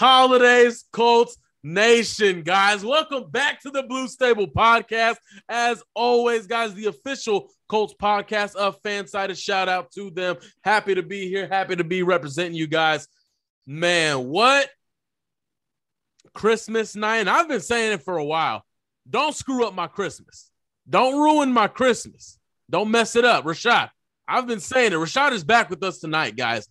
Holidays, Colts Nation, guys. Welcome back to the Blue Stable Podcast. As always, guys, the official Colts podcast of Fansided. Shout out to them. Happy to be here. Happy to be representing you guys. Man, what Christmas night? And I've been saying it for a while. Don't screw up my Christmas. Don't ruin my Christmas. Don't mess it up. Rashaad, I've been saying it. Rashaad is back with us tonight, guys.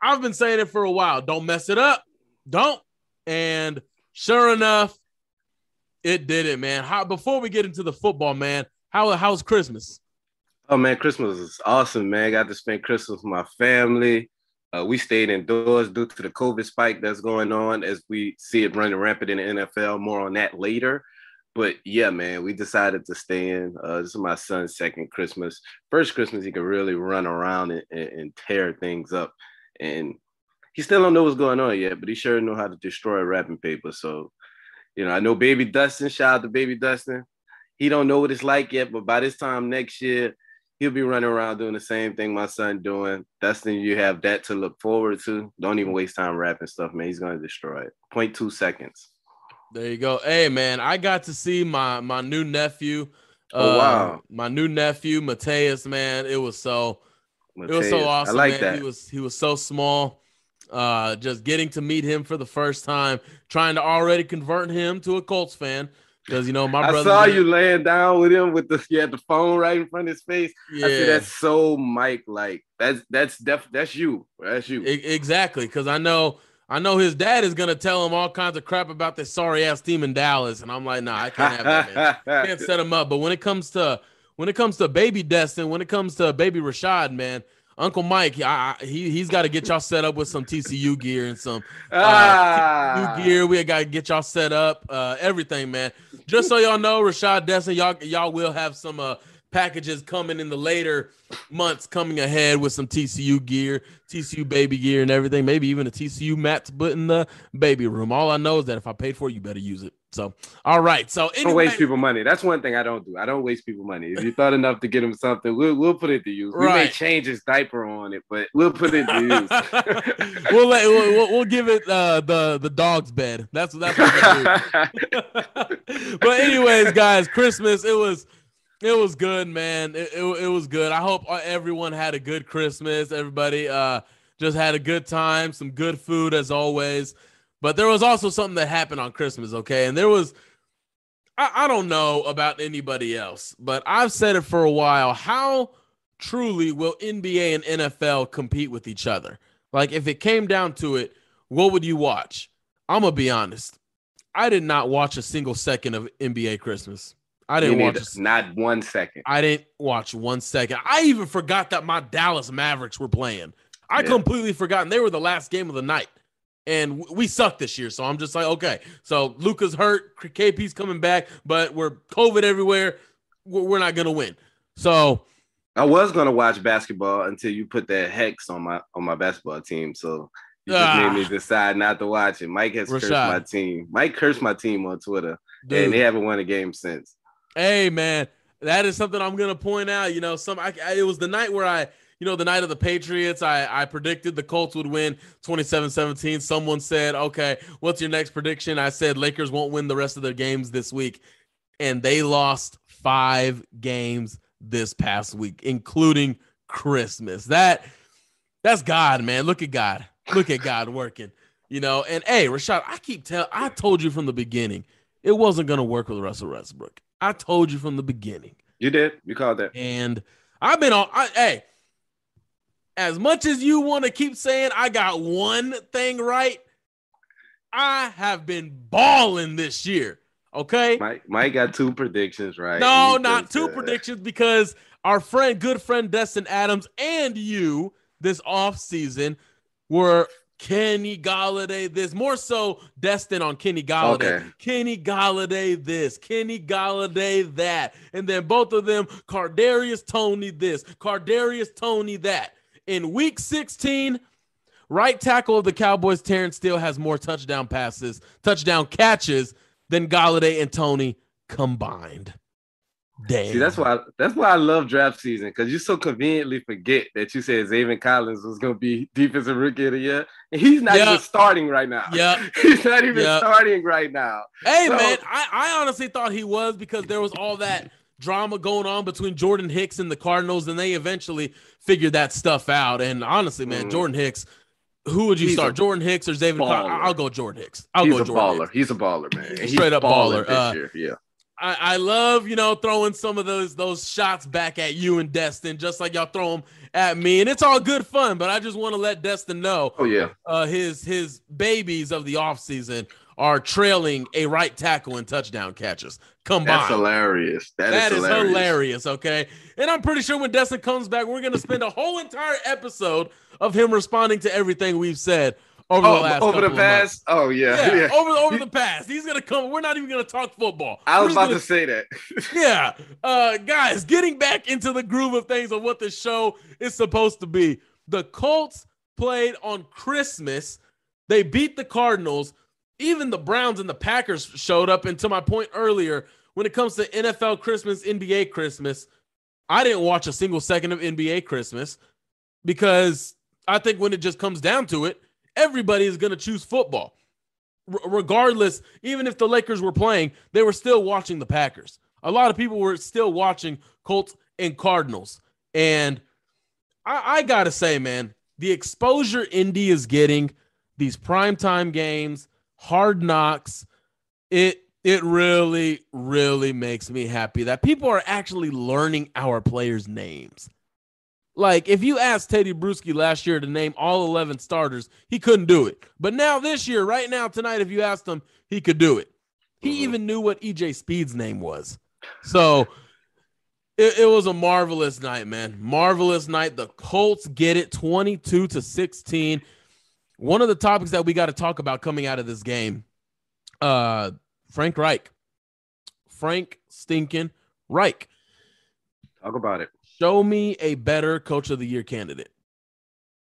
I've been saying it for a while. Don't mess it up. Don't. And sure enough, it did it, man. How before we get into the football, man, how how's Christmas? Oh man, Christmas is awesome, man. Got to spend Christmas with my family. Uh, we stayed indoors due to the COVID spike that's going on as we see it running rampant in the NFL. More on that later. But yeah, man, we decided to stay in. Uh, this is my son's second Christmas. First Christmas, he could really run around and, and, and tear things up and he still don't know what's going on yet, but he sure know how to destroy wrapping paper. So, you know, I know Baby Dustin. Shout out to Baby Dustin. He don't know what it's like yet, but by this time next year, he'll be running around doing the same thing my son doing. Dustin, you have that to look forward to. Don't even waste time wrapping stuff, man. He's gonna destroy it. 0.2 seconds. There you go. Hey man, I got to see my my new nephew. Oh uh, wow. My new nephew, Mateus, man. It was so it was so awesome. I like man. that. He was he was so small. Uh, just getting to meet him for the first time, trying to already convert him to a Colts fan because you know my brother. I saw you laying down with him with the you had the phone right in front of his face. Yeah, I see that's so Mike like. That's that's def that's you. That's you. E- exactly. Because I know I know his dad is gonna tell him all kinds of crap about this sorry ass team in Dallas, and I'm like, nah, I can't have that. Man. can't set him up. But when it comes to when it comes to baby Destin, when it comes to baby Rashaad, man, Uncle Mike, I, I- he he's got to get y'all set up with some TCU gear and some ah. new gear. We got to get y'all set up, uh, everything, man. Just so y'all know, Rashaad Destin, y'all y'all will have some uh packages coming in the later months coming ahead with some TCU gear, TCU baby gear, and everything. Maybe even a TCU mat to put in the baby room. All I know is that if I paid for it, you better use it. So, all right. So don't waste people money. That's one thing I don't do. I don't waste people money. If you thought enough to get him something, we'll we'll put it to use. We may change his diaper on it, but we'll put it to use. we'll, let, we'll, we'll give it uh, the the dog's bed. That's that's what do. but anyways, guys, Christmas it was it was good, man. It, it, it was good. I hope everyone had a good Christmas. Everybody uh just had a good time, some good food as always. But there was also something that happened on Christmas, okay? And there was I, I don't know about anybody else, but I've said it for a while. How truly will NBA and NFL compete with each other? Like if it came down to it, what would you watch? I'm gonna be honest. I did not watch a single second of NBA Christmas. I didn't watch. neither. A, not one second. I didn't watch one second. I even forgot that my Dallas Mavericks were playing. I Yeah. completely forgotten they were the last game of the night, and we suck this year. So I'm just like, okay. So Luka's hurt, KP's coming back, but we're COVID everywhere. We're not gonna win. So I was gonna watch basketball until you put that hex on my on my basketball team. So you just Ah. made me decide not to watch it. Mike has cursed my team. Mike cursed my team on Twitter, dude, and they haven't won a game since. Hey man, that is something I'm gonna point out. You know, some I, I- it was the night where I you know, the night of the Patriots, I, I predicted the Colts would win 27 17. Someone said, okay, what's your next prediction? I said Lakers won't win the rest of their games this week. And they lost five games this past week, including Christmas. That that's God, man. Look at God. Look at God working. You know, and hey, Rashaad, I keep telling I told you from the beginning it wasn't gonna work with Russell Westbrook. I told you from the beginning. You did. You called that. And I've been on. I, hey, as much as you want to keep saying I got one thing right, I have been balling this year. Okay. Mike, Mike got two predictions right. No, not two uh... predictions because our friend, good friend Destin Adams, and you this off season were Kenny Golladay this. More so Destin on Kenny Golladay. Okay. Kenny Golladay this. Kenny Golladay that. And then both of them, Kadarius Toney this. Kadarius Toney that. In week 16, right tackle of the Cowboys, Terence Steele has more touchdown passes, touchdown catches than Golladay and Toney combined. Damn. See, that's why that's why I love draft season because you so conveniently forget that you said Zaven Collins was going to be defensive rookie of the year, and he's not yep. even starting right now. Yeah, he's not even yep. starting right now. Hey so, man, I, I honestly thought he was because there was all that drama going on between Jordan Hicks and the Cardinals, and they eventually figured that stuff out. And honestly, man, mm. Jordan Hicks. Who would you he's start, Jordan Hicks or Zaven? I'll go Jordan Hicks. I'll he's go a Jordan baller. Hicks. He's a baller, man. He's Straight up baller. baller uh, yeah. I, I love, you know, throwing some of those those shots back at you and Destin, just like y'all throw them at me, and it's all good fun. But I just want to let Destin know. Oh yeah, uh, his his babies of the offseason are trailing a right tackle and touchdown catches combined. That's hilarious. That, that is, is hilarious. hilarious. Okay, and I'm pretty sure when Destin comes back, we're gonna spend a whole entire episode of him responding to everything we've said over oh, the last over the past. Oh yeah. yeah, yeah, over over the past. He's gonna come. We're not even gonna talk football. I was about gonna, to say that. yeah, uh, guys, getting back into the groove of things of what the show is supposed to be. The Colts played on Christmas. They beat the Cardinals. Even the Browns and the Packers showed up. And to my point earlier, when it comes to NFL Christmas, NBA Christmas, I didn't watch a single second of NBA Christmas because I think when it just comes down to it, everybody is going to choose football. R- regardless, even if the Lakers were playing, they were still watching the Packers. A lot of people were still watching Colts and Cardinals. And I, I got to say, man, the exposure Indy is getting, these primetime games, hard knocks, it it really, really makes me happy that people are actually learning our players' names. Like if you asked Tedy Bruschi last year to name all 11 starters, he couldn't do it. But now this year, right now tonight, if you asked him, he could do it. He mm-hmm. even knew what EJ Speed's name was. So it, it, was a marvelous night, man. Marvelous night. The Colts get it 22 to 16. One of the topics that we got to talk about coming out of this game, uh, Frank Reich. Frank Stinking Reich. Talk about it. Show me a better coach of the year candidate.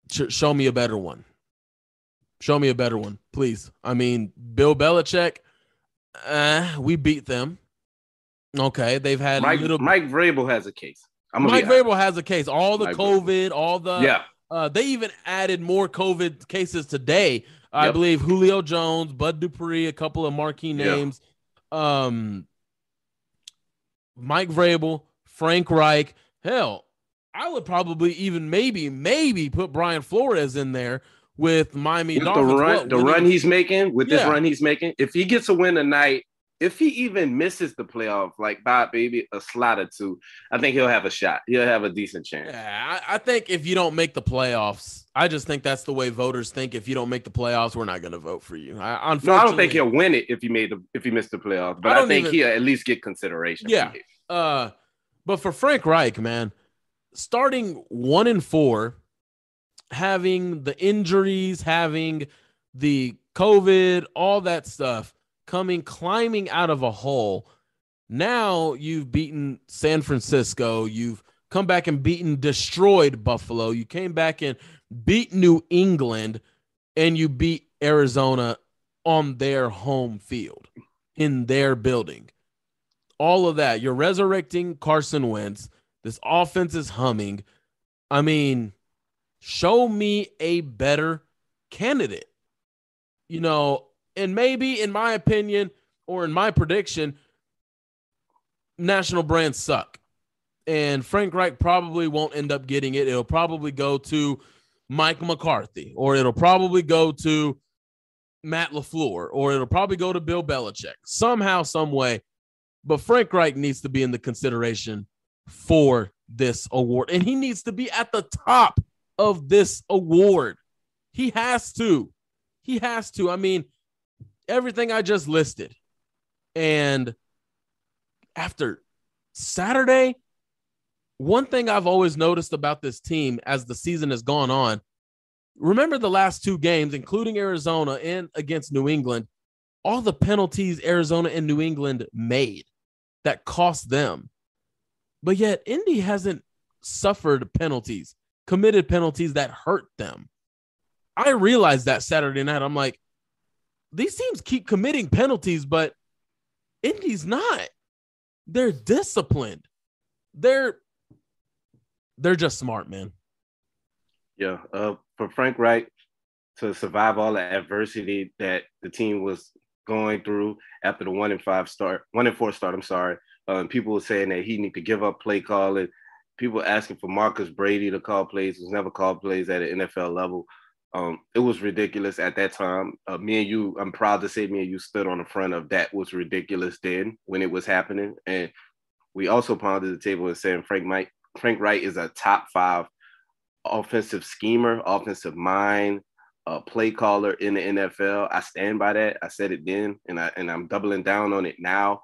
show me a better one. Show me a better one, please. I mean, Bill Belichick, uh, we beat them. Okay, they've had Mike, little... Mike Vrabel has a case. Mike Vrabel has a case. All the Mike COVID, Vrabel. all the yeah. Uh, they even added more COVID cases today. I yep. believe Julio Jones, Bud Dupree, a couple of marquee names. Yep. Um, Mike Vrabel, Frank Reich. Hell, I would probably even maybe maybe put Brian Flores in there with Miami with Dolphins. The run, the run he's making with yeah. this run he's making. If he gets a win tonight, if he even misses the playoff, like by baby a slot or two, I think he'll have a shot. He'll have a decent chance. Yeah, I, I think if you don't make the playoffs, I just think that's the way voters think. If you don't make the playoffs, we're not going to vote for you. I, unfortunately, no, I don't think he'll win it if he made the if he missed the playoffs, but I, I think even, he'll at least get consideration. Yeah. Uh, but for Frank Reich, man, starting one and four, having the injuries, having the COVID, all that stuff coming, climbing out of a hole. Now you've beaten San Francisco. You've come back and beaten, destroyed Buffalo. You came back and beat New England, and you beat Arizona on their home field in their building all of that. You're resurrecting Carson Wentz. This offense is humming. I mean, show me a better candidate. You know, and maybe in my opinion or in my prediction, national brands suck. And Frank Reich probably won't end up getting it. It'll probably go to Mike McCarthy, or it'll probably go to Matt LaFleur, or it'll probably go to Bill Belichick somehow, some way. But Frank Reich needs to be in the consideration for this award, and he needs to be at the top of this award. He has to. He has to. I mean, everything I just listed. And after Saturday, one thing I've always noticed about this team as the season has gone on, remember the last two games, including Arizona and against New England, all the penalties Arizona and New England made that cost them. But yet, Indy hasn't suffered penalties, committed penalties that hurt them. I realized that Saturday night. I'm like, these teams keep committing penalties, but Indy's not. They're disciplined. They're they're just smart, man. Yeah. Uh, for Frank Reich to survive all the adversity that the team was going through after the one and five start, one and four start. I'm sorry. Um, people were saying that he need to give up play calling. People asking for Marcus Brady to call plays. He's never called plays at an NFL level. Um, it was ridiculous at that time. Uh, me and you, I'm proud to say, me and you stood on the front of that was ridiculous then when it was happening. And we also pounded the table and saying Frank Mike Frank Reich is a top five offensive schemer, offensive mind, uh, play caller in the NFL. I stand by that. I said it then, and I and I'm doubling down on it now.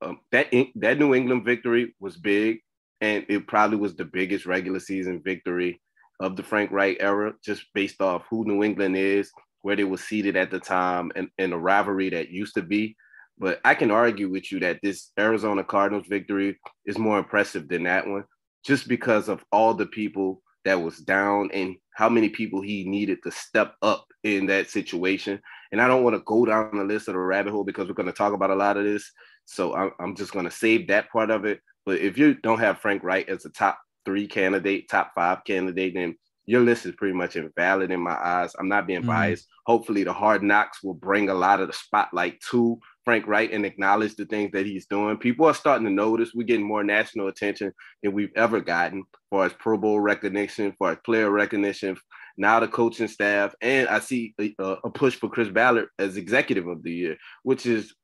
Um, that that New England victory was big, and it probably was the biggest regular season victory of the Frank Reich era, just based off who New England is, where they were seated at the time, and, and the rivalry that used to be. But I can argue with you that this Arizona Cardinals victory is more impressive than that one, just because of all the people that was down and how many people he needed to step up in that situation. And I don't want to go down the list of the rabbit hole because we're going to talk about a lot of this. So I'm, I'm just going to save that part of it. But if you don't have Frank Reich as a top three candidate, top five candidate, then your list is pretty much invalid in my eyes. I'm not being mm-hmm. biased. Hopefully, the hard knocks will bring a lot of the spotlight to Frank Reich and acknowledge the things that he's doing. People are starting to notice. We're getting more national attention than we've ever gotten for his Pro Bowl recognition, for his player recognition, now the coaching staff. And I see a, a push for Chris Ballard as executive of the year, which is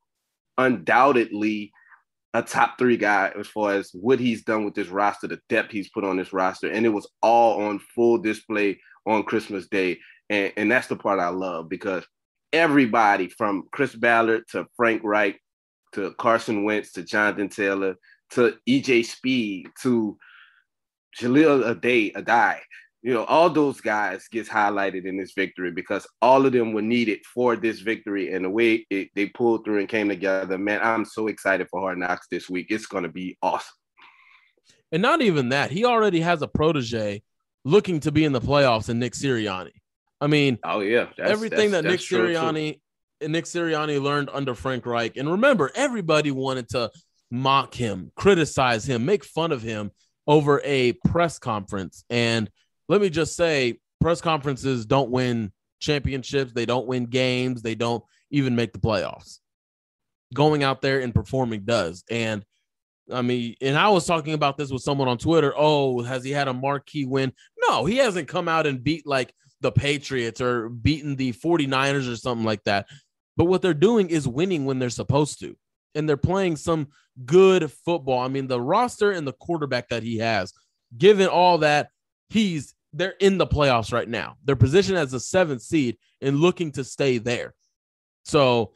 undoubtedly a top three guy as far as what he's done with this roster, the depth he's put on this roster, and it was all on full display on Christmas Day. And, and that's the part I love because everybody from Chris Ballard to Frank Reich to Carson Wentz to Jonathan Taylor to EJ Speed to Jahleel Aday, Addae, you know, all those guys gets highlighted in this victory because all of them were needed for this victory and the way it, they pulled through and came together. Man, I'm so excited for Hard Knocks this week. It's going to be awesome. And not even that, he already has a protege looking to be in the playoffs in Nick Sirianni. I mean, oh yeah, that's, everything that's, that Nick Sirianni and Nick Sirianni learned under Frank Reich. And remember, everybody wanted to mock him, criticize him, make fun of him over a press conference and let me just say press conferences don't win championships, they don't win games, they don't even make the playoffs. Going out there and performing does. And I mean, and I was talking about this with someone on Twitter. Oh, has he had a marquee win? No, he hasn't come out and beat like the Patriots or beaten the 49ers or something like that. But what they're doing is winning when they're supposed to. And they're playing some good football. I mean, the roster and the quarterback that he has, given all that, he's they're in the playoffs right now. They're positioned as a seventh seed and looking to stay there. So,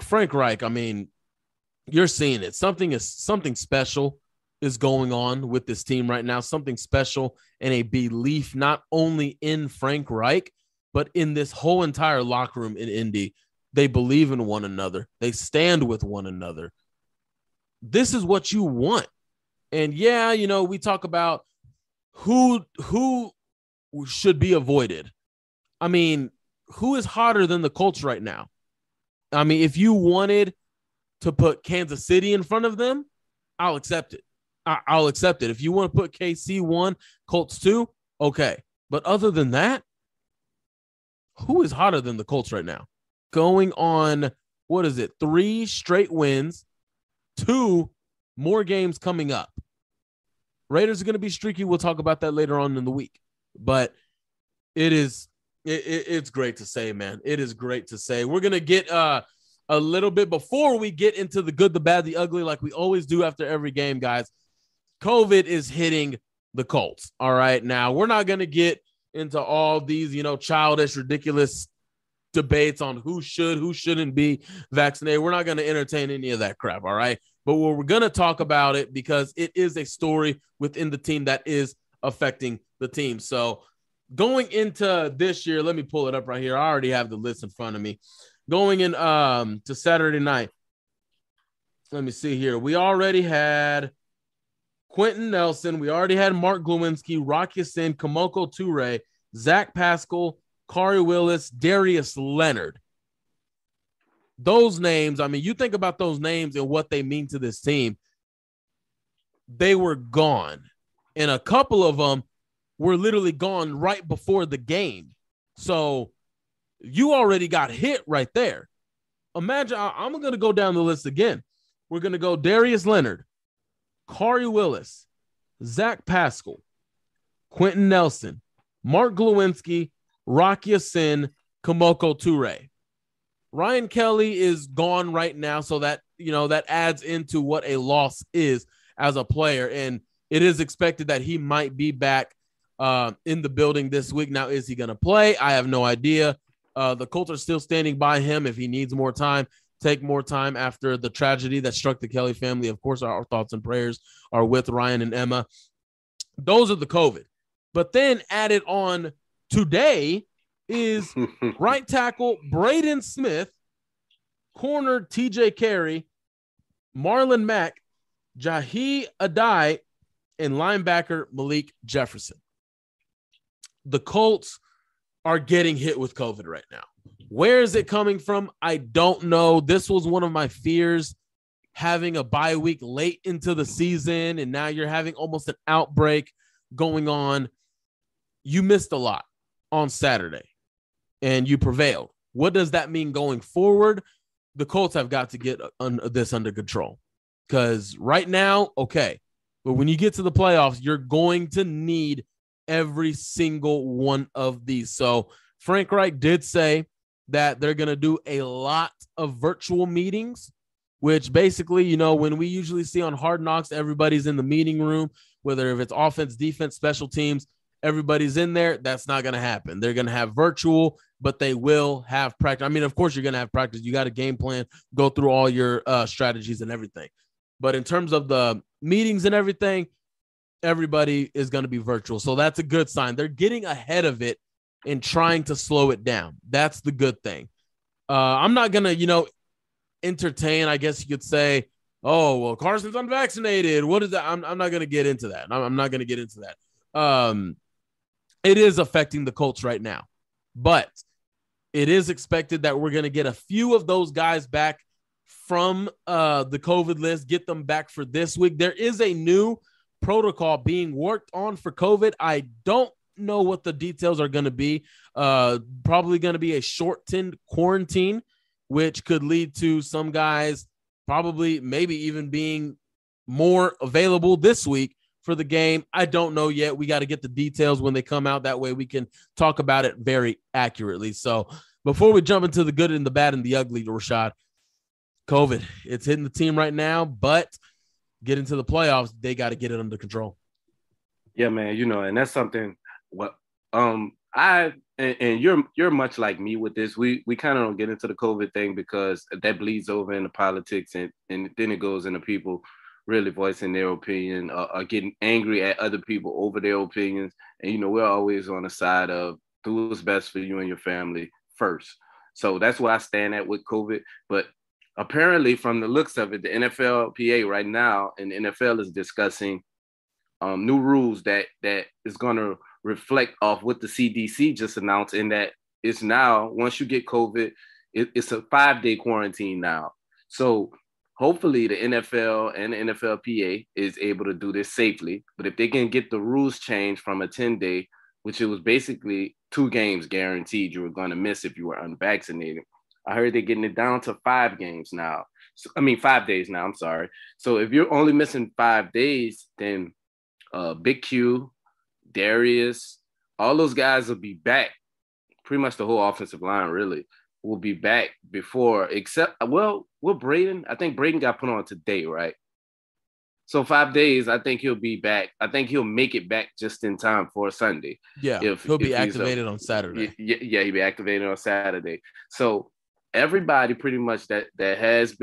Frank Reich, I mean, you're seeing it. Something is something special is going on with this team right now. Something special and a belief not only in Frank Reich, but in this whole entire locker room in Indy. They believe in one another. They stand with one another. This is what you want. And yeah, you know, we talk about who who should be avoided. I mean, who is hotter than the Colts right now? I mean, if you wanted to put Kansas City in front of them, I'll accept it. I- will accept it. If you want to put KC one, Colts two, okay. But other than that, who is hotter than the Colts right now? Going on, what is it? Three straight wins, two more games coming up. Raiders are going to be streaky. We'll talk about that later on in the week. But it is it, it, it's great to say, man. It is great to say. We're gonna get uh a little bit before we get into the good, the bad, the ugly, like we always do after every game, guys. COVID is hitting the Colts. All right. Now we're not gonna get into all these, you know, childish, ridiculous debates on who should, who shouldn't be vaccinated. We're not going to entertain any of that crap. All right. But we're going to talk about it because it is a story within the team that is affecting the team. So going into this year, let me pull it up right here. I already have the list in front of me. Going in um to Saturday night. Let me see here. We already had Quenton Nelson. We already had Mark Glowinski, Rock Ya-Sin, Kemoko Turay, Zach Pascal, Khari Willis, Darius Leonard. Those names, I mean, you think about those names and what they mean to this team. They were gone. And a couple of them were literally gone right before the game. So you already got hit right there. Imagine, I'm going to go down the list again. We're going to go Darius Leonard, Khari Willis, Zach Pascal, Quenton Nelson, Mark Glowinski, Rock Ya-Sin, Kemoko Turay. Ryan Kelly is gone right now, so that you know that adds into what a loss is as a player, and it is expected that he might be back uh, in the building this week. Now, is he going to play? I have no idea. Uh, the Colts are still standing by him if he needs more time. Take more time after the tragedy that struck the Kelly family. Of course, our thoughts and prayers are with Ryan and Emma. Those are the COVID. But then added on today is right tackle Braden Smith, corner TJ Carrie, Marlon Mack, Jahi Addae, and linebacker Malik Jefferson the Colts are getting hit with COVID right now. Where is it coming from? I don't know. This was one of my fears having a bye week late into the season, and now you're having almost an outbreak going on. You missed a lot on Saturday and you prevailed. What does that mean going forward? The Colts have got to get un- this under control because right now, okay, but when you get to the playoffs, you're going to need every single one of these. So Frank Reich did say that they're going to do a lot of virtual meetings, which basically, you know, when we usually see on Hard Knocks, everybody's in the meeting room, whether if it's offense, defense, special teams, everybody's in there. That's not going to happen. They're going to have virtual, but they will have practice. I mean, of course, you're going to have practice. You got a game plan, go through all your uh, strategies and everything. But in terms of the meetings and everything, everybody is going to be virtual. So that's a good sign. They're getting ahead of it and trying to slow it down. That's the good thing. Uh, I'm not going to, you know, entertain, I guess you could say, oh, well, Carson's unvaccinated. What is that? I'm, I'm not going to get into that. I'm, I'm not going to get into that. Um, it is affecting the Colts right now, but it is expected that we're going to get a few of those guys back from uh, the COVID list, get them back for this week. There is a new protocol being worked on for COVID. I don't know what the details are going to be. Uh, probably going to be a shortened quarantine, which could lead to some guys probably maybe even being more available this week for the game. I don't know yet. We got to get the details when they come out. That way we can talk about it very accurately. So before we jump into the good and the bad and the ugly, Rashaad, COVID, it's hitting the team right now, but – get into the playoffs, they got to get it under control. Yeah, man. You know, and that's something. What um I and, and, you're you're much like me with this. We we kind of don't get into the COVID thing because that bleeds over into politics, and and then it goes into people really voicing their opinion uh, or getting angry at other people over their opinions. And you know, we're always on the side of do what's best for you and your family first. So that's where I stand at with COVID. But apparently, from the looks of it, the NFLPA right now and NFL is discussing um, new rules that that is going to reflect off what the CDC just announced, in that it's now once you get COVID, it, it's a five day quarantine now. So hopefully the NFL and the NFLPA is able to do this safely. But if they can get the rules changed from a 10 day, which it was basically two games guaranteed you were going to miss if you were unvaccinated. I heard they're getting it down to five games now. So, I mean, five days now. I'm sorry. So if you're only missing five days, then uh, Big Q, Darius, all those guys will be back. Pretty much the whole offensive line, really will be back before, except well, will Braden? I think Braden got put on today, right? So five days, I think he'll be back. I think he'll make it back just in time for Sunday. Yeah, if he'll be uh, activated on Saturday. Yeah, yeah, he'll be activated on Saturday. So everybody pretty much that that has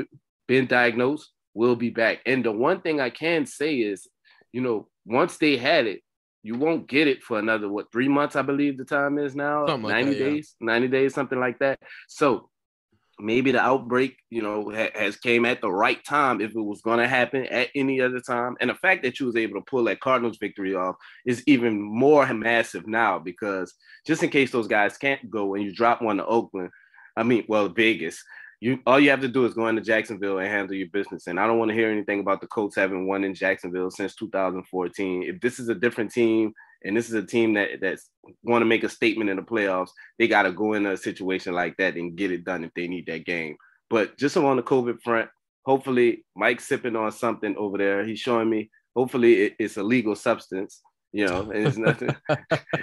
been diagnosed will be back. And the one thing I can say is, you know, once they had it, you won't get it for another what three months i believe the time is now? Something 90 that, days? Yeah. 90 days something like that? So maybe the outbreak you know ha- has came at the right time if it was going to happen at any other time. And the fact that you was able to pull that cardinals victory off is even more massive now because just in case those guys can't go and you drop one to oakland i mean well vegas you all you have to do is go into Jacksonville and handle your business. And I don't want to hear anything about the Colts having won in Jacksonville since 2014. If this is a different team and this is a team that that's want to make a statement in the playoffs, they got to go in a situation like that and get it done if they need that game. But just on the COVID front, hopefully Mike's sipping on something over there. He's showing me. Hopefully it, it's a legal substance. You know, and it's nothing.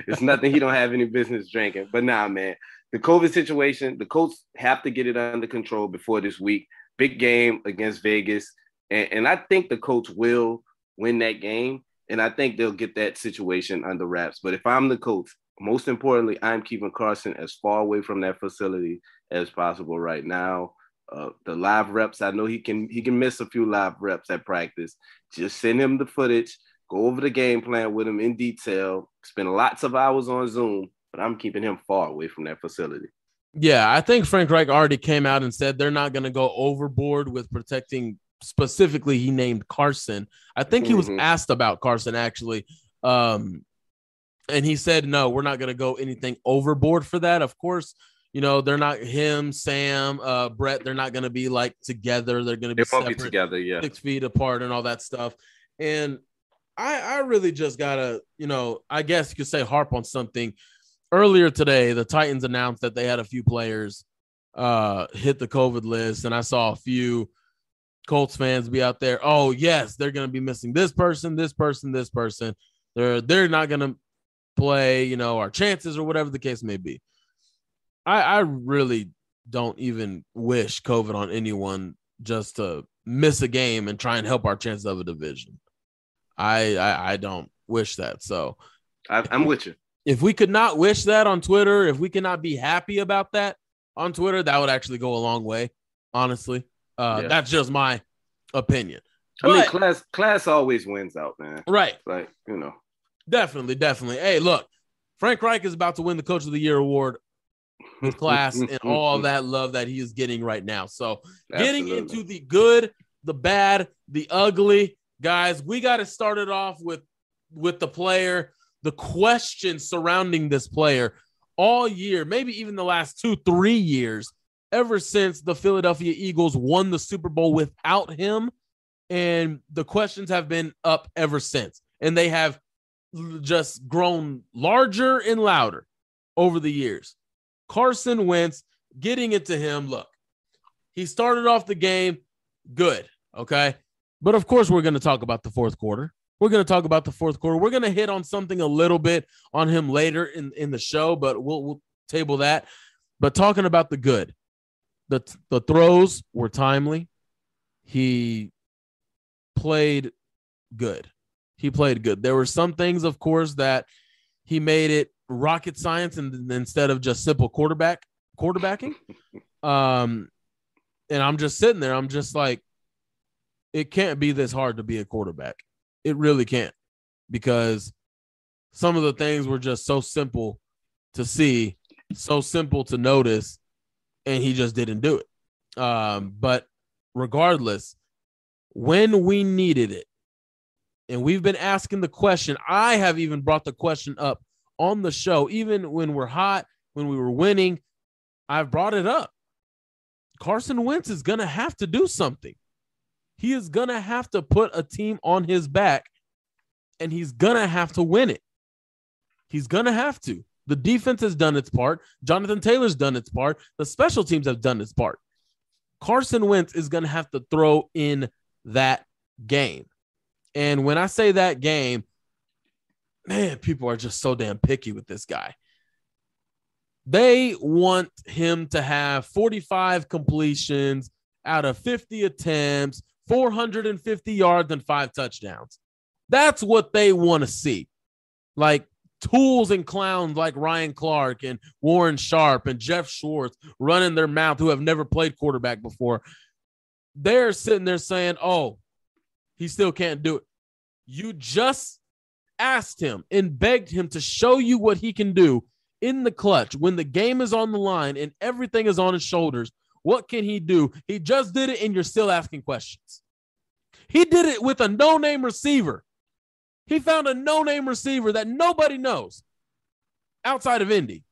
it's nothing he don't have any business drinking. But nah, man, the COVID situation, the Colts have to get it under control before this week. Big game against Vegas. And, and I think the Colts will win that game. And I think they'll get that situation under wraps. But if I'm the coach, most importantly, I'm keeping Carson as far away from that facility as possible right now. Uh, the live reps, I know he can he can miss a few live reps at practice. Just send him the footage, go over the game plan with him in detail, spend lots of hours on Zoom, but I'm keeping him far away from that facility. Yeah, I think Frank Reich already came out and said they're not going to go overboard with protecting specifically he named Carson. I think he was mm-hmm. asked about Carson actually. Um, and he said, no, we're not going to go anything overboard for that. Of course, you know, they're not him, Sam, uh, Brett, they're not going to be like together. They're going to be, separate, together, yeah. Six feet apart and all that stuff. And I, I really just got to, you know, I guess you could say harp on something earlier today, the Titans announced that they had a few players uh, hit the COVID list, and I saw a few Colts fans be out there. Oh, yes, they're going to be missing this person, this person, this person. They're they're not going to play. You know, our chances or whatever the case may be. I I really don't even wish COVID on anyone just to miss a game and try and help our chances of a division. I I, I don't wish that. So I, I'm with you if we could not wish that on Twitter, if we cannot be happy about that on Twitter, that would actually go a long way. Honestly, uh, yeah. that's just my opinion. I but, mean, class class always wins out, man. Right? Like you know, definitely, definitely. Hey, look, Frank Reich is about to win the Coach of the Year award with class and all that love that he is getting right now. So, Absolutely. getting into the good, the bad, the ugly, guys, we got to start it off with with the player the questions surrounding this player all year, maybe even the last two, three years, ever since the Philadelphia Eagles won the Super Bowl without him. And the questions have been up ever since. And they have just grown larger and louder over the years. Carson Wentz, getting it to him, look, he started off the game good. Okay. But of course, we're going to talk about the fourth quarter. We're going to talk about the fourth quarter. We're going to hit on something a little bit on him later in, in the show, but we'll, we'll table that. But talking about the good, the, the throws were timely. He played good. He played good. There were some things, of course, that he made it rocket science and instead of just simple quarterback quarterbacking. Um, and I'm just sitting there. I'm just like, it can't be this hard to be a quarterback. It really can't because some of the things were just so simple to see, so simple to notice, and he just didn't do it. Um, but regardless, when we needed it, and we've been asking the question, I have even brought the question up on the show, even when we're hot, when we were winning, I've brought it up. Carson Wentz is going to have to do something. He is going to have to put a team on his back and he's going to have to win it. He's going to have to. The defense has done its part. Jonathan Taylor's done its part. The special teams have done its part. Carson Wentz is going to have to throw in that game. And when I say that game, man, people are just so damn picky with this guy. They want him to have 45 completions out of 50 attempts, 450 yards, and five touchdowns. That's what they want to see. Like tools and clowns like Ryan Clark and Warren Sharp and Jeff Schwartz running their mouth who have never played quarterback before. They're sitting there saying, oh, he still can't do it. You just asked him and begged him to show you what he can do in the clutch when the game is on the line and everything is on his shoulders. What can he do? He just did it, and you're still asking questions. He did it with a no name receiver. He found a no name receiver that nobody knows outside of Indy.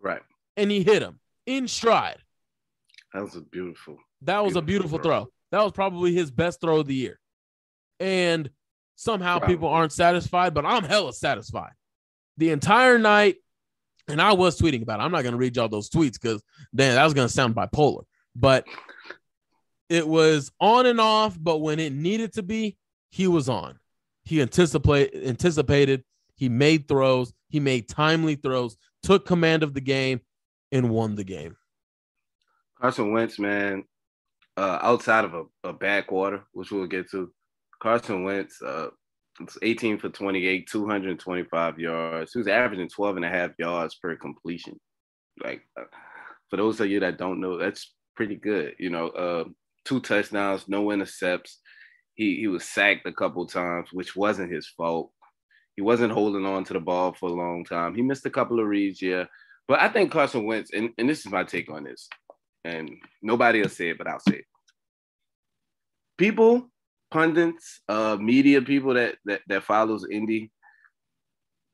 Right. And he hit him in stride. That was a beautiful. That was beautiful a beautiful throw. throw. That was probably his best throw of the year. And somehow wow. people aren't satisfied, but I'm hella satisfied. The entire night, and I was tweeting about it. I'm not going to read y'all those tweets because then that was going to sound bipolar. But it was on and off, but when it needed to be, he was on. He anticipate, anticipated, he made throws, he made timely throws, took command of the game, and won the game. Carson Wentz, man, uh, outside of a, a bad quarter, which we'll get to, Carson Wentz, uh, 18 for 28, 225 yards. He was averaging 12 and a half yards per completion. Like, uh, for those of you that don't know, that's pretty good. You know, uh, two touchdowns, no intercepts. He he was sacked a couple times, which wasn't his fault. He wasn't holding on to the ball for a long time. He missed a couple of reads, yeah. But I think Carson Wentz, and, and this is my take on this, and nobody will say it, but I'll say it. People, pundits, uh, media people that that that follows Indy,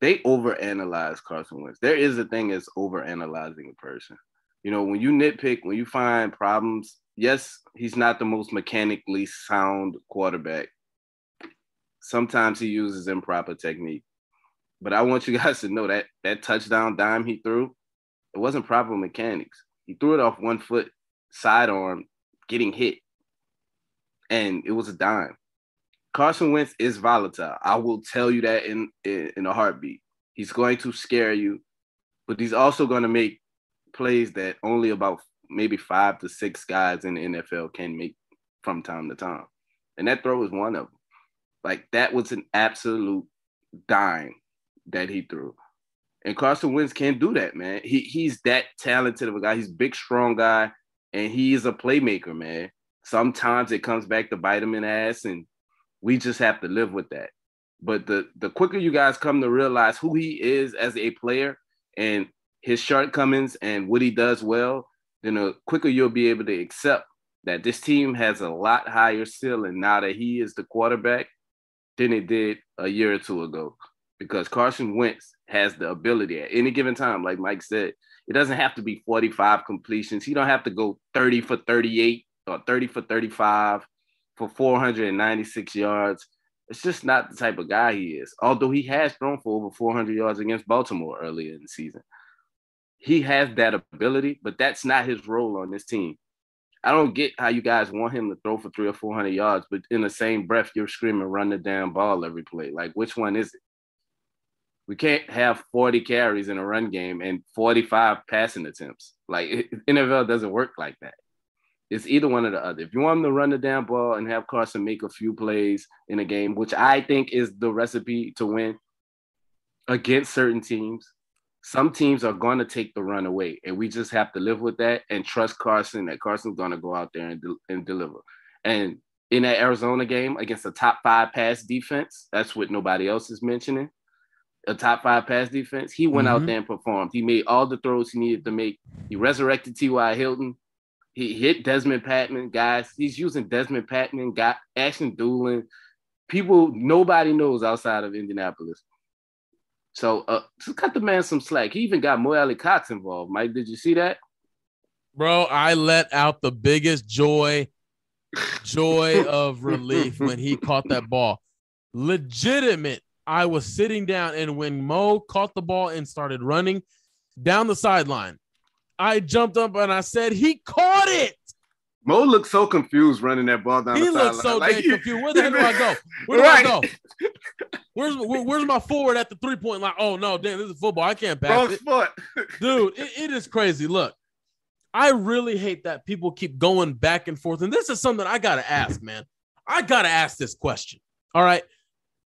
they overanalyze Carson Wentz. There is a thing as overanalyzing a person. You know, when you nitpick, when you find problems yes, he's not the most mechanically sound quarterback. Sometimes he uses improper technique. But I want you guys to know that that touchdown dime he threw, it wasn't proper mechanics. He threw it off one foot, sidearm, getting hit. And it was a dime. Carson Wentz is volatile. I will tell you that in, in, in a heartbeat. He's going to scare you, but he's also going to make plays that only about maybe five to six guys in the NFL can make from time to time. And that throw was one of them. Like that was an absolute dime that he threw. And Carson Wentz can't do that, man. He he's that talented of a guy. He's a big, strong guy, and he is a playmaker, man. Sometimes it comes back to bite him in the ass, and we just have to live with that. But the the quicker you guys come to realize who he is as a player and his shortcomings and what he does well, then the quicker you'll be able to accept that this team has a lot higher ceiling now that he is the quarterback than it did a year or two ago. Because Carson Wentz has the ability at any given time, like Mike said, it doesn't have to be 45 completions. He don't have to go 30 for 38 or 30 for 35 for 496 yards. It's just not the type of guy he is. Although he has thrown for over 400 yards against Baltimore earlier in the season he has that ability, but that's not his role on this team. I don't get how you guys want him to throw for three or four hundred yards, but in the same breath, you're screaming run the damn ball every play. Like, which one is it? We can't have 40 carries in a run game and 45 passing attempts. Like NFL doesn't work like that. It's either one or the other. If you want him to run the damn ball and have Carson make a few plays in a game, which I think is the recipe to win against certain teams, some teams are going to take the run away, and we just have to live with that and trust Carson that Carson's going to go out there and, de- and deliver. And in that Arizona game against a top five pass defense, that's what nobody else is mentioning. A top five pass defense, he went mm-hmm. out there and performed. He made all the throws he needed to make. He resurrected T.Y. Hilton. He hit Dezmon Patmon, guys. He's using Dezmon Patmon, got Ashton Dulin. People nobody knows outside of Indianapolis. So uh, just cut the man some slack. He even got Mo Alie-Cox involved. Mike, did you see that? Bro, I let out the biggest joy joy of relief when he caught that ball. Legitimate. I was sitting down, and when Mo caught the ball and started running down the sideline, I jumped up and I said, He caught it. Mo looked so confused running that ball down. He looked so like, confused. Where the hell do I go? Where do right. I go? Where's where, where's my forward at the three point line? Oh no, damn, this is football. I can't pass Wrong. Dude, it, it is crazy. Look, I really hate that people keep going back and forth. And this is something I gotta ask, man. I gotta ask this question. All right.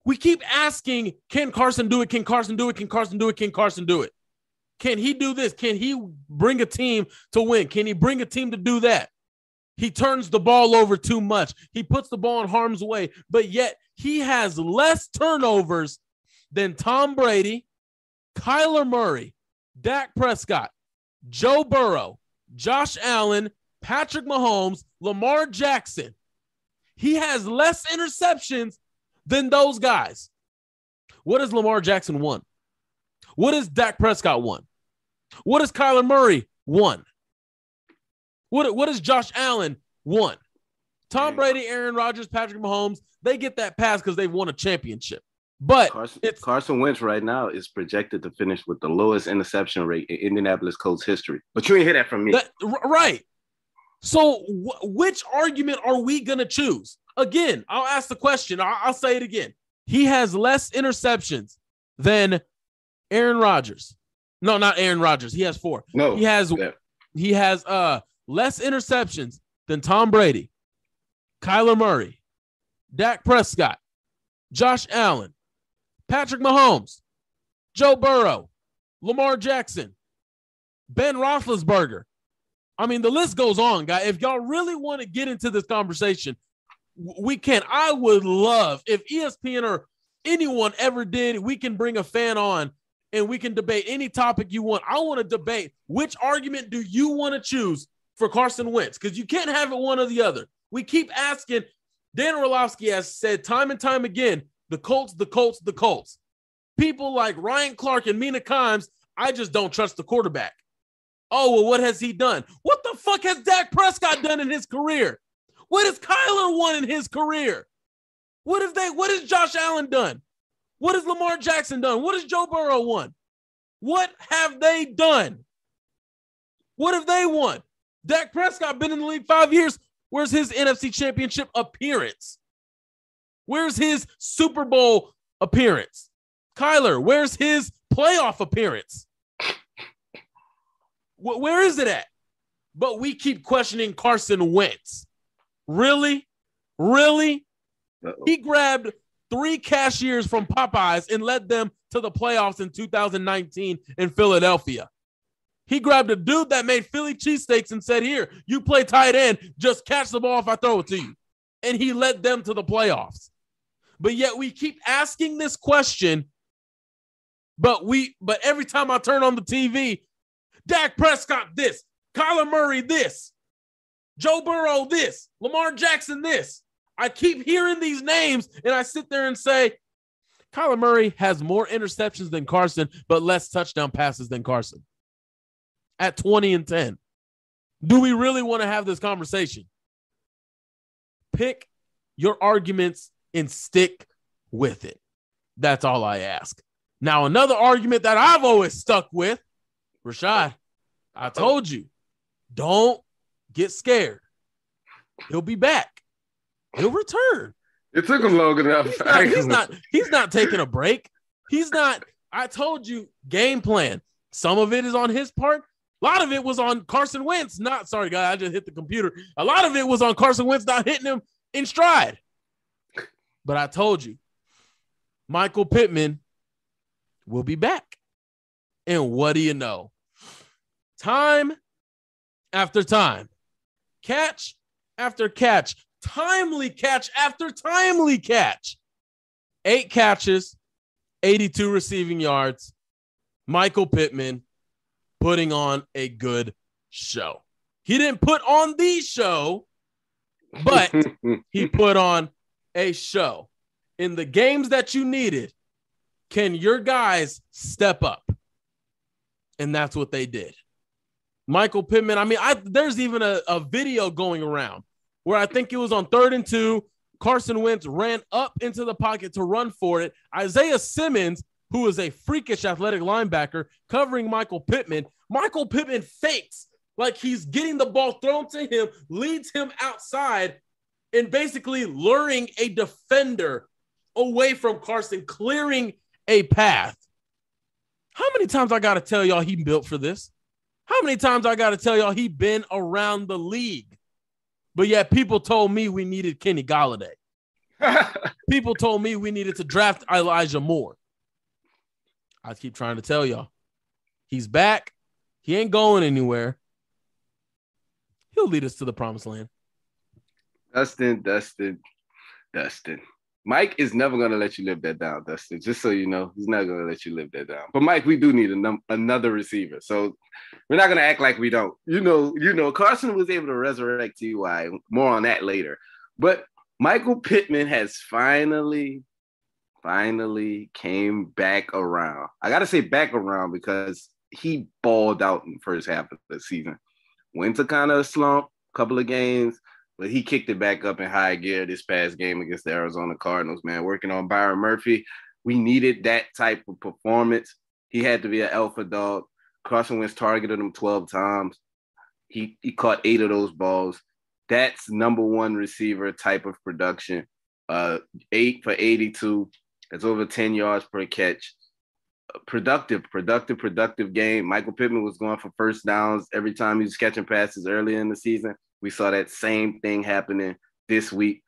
We keep asking, can Carson do it? Can Carson do it? Can Carson do it? Can Carson do it? Can he do this? Can he bring a team to win? Can he bring a team to do that? He turns the ball over too much. He puts the ball in harm's way, but yet he has less turnovers than Tom Brady, Kyler Murray, Dak Prescott, Joe Burrow, Josh Allen, Patrick Mahomes, Lamar Jackson. He has less interceptions than those guys. What has Lamar Jackson won? What has Dak Prescott won? What has Kyler Murray won? What, what has Josh Allen won? Tom Brady, Aaron Rodgers, Patrick Mahomes, they get that pass because they've won a championship. But Carson, Carson Wentz right now is projected to finish with the lowest interception rate in Indianapolis Colts history. But you ain't hear that from me. That, right. So, which argument are we going to choose? Again, I'll ask the question. I'll, I'll say it again. He has less interceptions than Aaron Rodgers. No, not Aaron Rodgers. He has four. No, he has yeah. he has uh less interceptions than Tom Brady, Kyler Murray, Dak Prescott, Josh Allen, Patrick Mahomes, Joe Burrow, Lamar Jackson, Ben Roethlisberger. I mean, the list goes on, guy. If y'all really want to get into this conversation, we can. I would love if ESPN or anyone ever did, we can bring a fan on and we can debate any topic you want. I want to debate which argument do you want to choose for Carson Wentz because you can't have it one or the other. We keep asking. Dan Orlovsky has said time and time again the Colts, the Colts, the Colts. People like Ryan Clark and Mina Kimes, I just don't trust the quarterback. Oh, well, what has he done? What the fuck has Dak Prescott done in his career? What has Kyler won in his career? What have they, what has Josh Allen done? What has Lamar Jackson done? What has Joe Burrow won? What have they done? What have they won? Dak Prescott been in the league five years. Where's his NFC championship appearance? Where's his Super Bowl appearance? Kyler, where's his playoff appearance? Where is it at? But we keep questioning Carson Wentz. Really? Really? Uh-oh. He grabbed three cashiers from Popeyes and led them to the playoffs in 2019 in Philadelphia. He grabbed a dude that made Philly cheesesteaks and said, Here, you play tight end, just catch the ball if I throw it to you. And he led them to the playoffs. But yet we keep asking this question. But we, but every time I turn on the TV, Dak Prescott this, Kyler Murray this, Joe Burrow this, Lamar Jackson this. I keep hearing these names and I sit there and say, Kyler Murray has more interceptions than Carson, but less touchdown passes than Carson at 20 and 10. Do we really want to have this conversation? Pick your arguments and stick with it. That's all I ask. Now, another argument that I've always stuck with, Rashaad, I told you, don't get scared. He'll be back. He'll return. It took him long enough. He's not, he's not, he's not taking a break. He's not. I told you, game plan. Some of it is on his part. A lot of it was on Carson Wentz. Not sorry, guy. I just hit the computer. A lot of it was on Carson Wentz not hitting him in stride. But I told you, Michael Pittman will be back. And what do you know? Time after time, catch after catch, timely catch after timely catch. Eight catches, 82 receiving yards. Michael Pittman putting on a good show. He didn't put on the show, but he put on a show. In the games that you needed, can your guys step up? And that's what they did. Michael Pittman, I mean, I there's even a, a video going around where I think it was on third and two. Carson Wentz ran up into the pocket to run for it. Isaiah Simmons, who is a freakish athletic linebacker, covering Michael Pittman. Michael Pittman fakes like he's getting the ball thrown to him, leads him outside, and basically luring a defender away from Carson, clearing a path. How many times I got to tell y'all he built for this? How many times I got to tell y'all he been around the league? But yet people told me we needed Kenny Golladay. people told me we needed to draft Elijah Moore. I keep trying to tell y'all. He's back. He ain't going anywhere. He'll lead us to the promised land. Dustin, Dustin, Dustin. Mike is never gonna let you live that down, Dustin. Just so you know, he's not gonna let you live that down. But Mike, we do need num- another receiver, so we're not gonna act like we don't. You know, you know, Carson was able to resurrect Ty. More on that later. But Michael Pittman has finally, finally came back around. I gotta say back around because he balled out in the first half of the season. Went to kind of a slump, couple of games, but he kicked it back up in high gear this past game against the Arizona Cardinals, man. Working on Byron Murphy. We needed that type of performance. He had to be an alpha dog. Carson Wentz targeted him 12 times. He, he caught eight of those balls. That's number one receiver type of production. Uh, eight for 82. That's over 10 yards per catch. Productive, productive, productive game. Michael Pittman was going for first downs every time he was catching passes early in the season. We saw that same thing happening this week.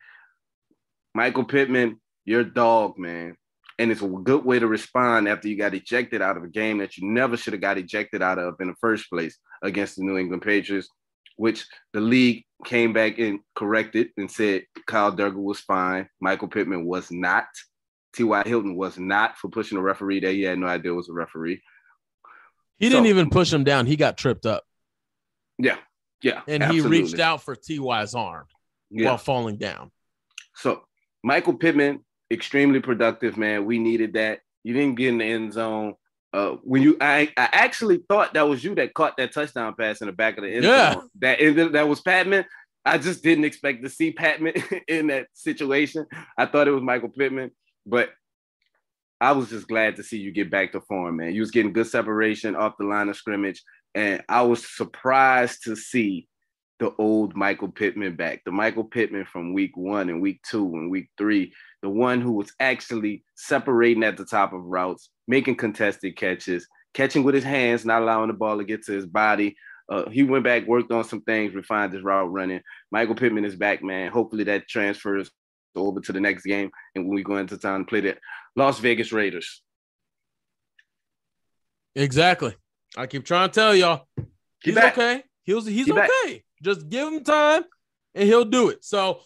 Michael Pittman, your dog, man. And it's a good way to respond after you got ejected out of a game that you never should have got ejected out of in the first place against the New England Patriots, which the league came back and corrected and said Kyle Dugger was fine. Michael Pittman was not. T.Y. Hilton was not for pushing a referee that he had no idea was a referee. He didn't even push him down. He got tripped up. Yeah, yeah. And absolutely. he reached out for T.Y.'s arm yeah. while falling down. So Michael Pittman, extremely productive, man. We needed that. You didn't get in the end zone. Uh, when you, I, I actually thought that was you that caught that touchdown pass in the back of the end yeah. zone. That that was Patmon. I just didn't expect to see Patmon in that situation. I thought it was Michael Pittman, but I was just glad to see you get back to form, man. You was getting good separation off the line of scrimmage. And I was surprised to see the old Michael Pittman back, the Michael Pittman from week one and week two and week three, the one who was actually separating at the top of routes, making contested catches, catching with his hands, not allowing the ball to get to his body. Uh, he went back, worked on some things, refined his route running. Michael Pittman is back, man. Hopefully that transfers over to the next game. And when we go into town, and play the Las Vegas Raiders. Exactly. I keep trying to tell y'all, he's okay. He's he's okay. Back. Just give him time, and he'll do it. So,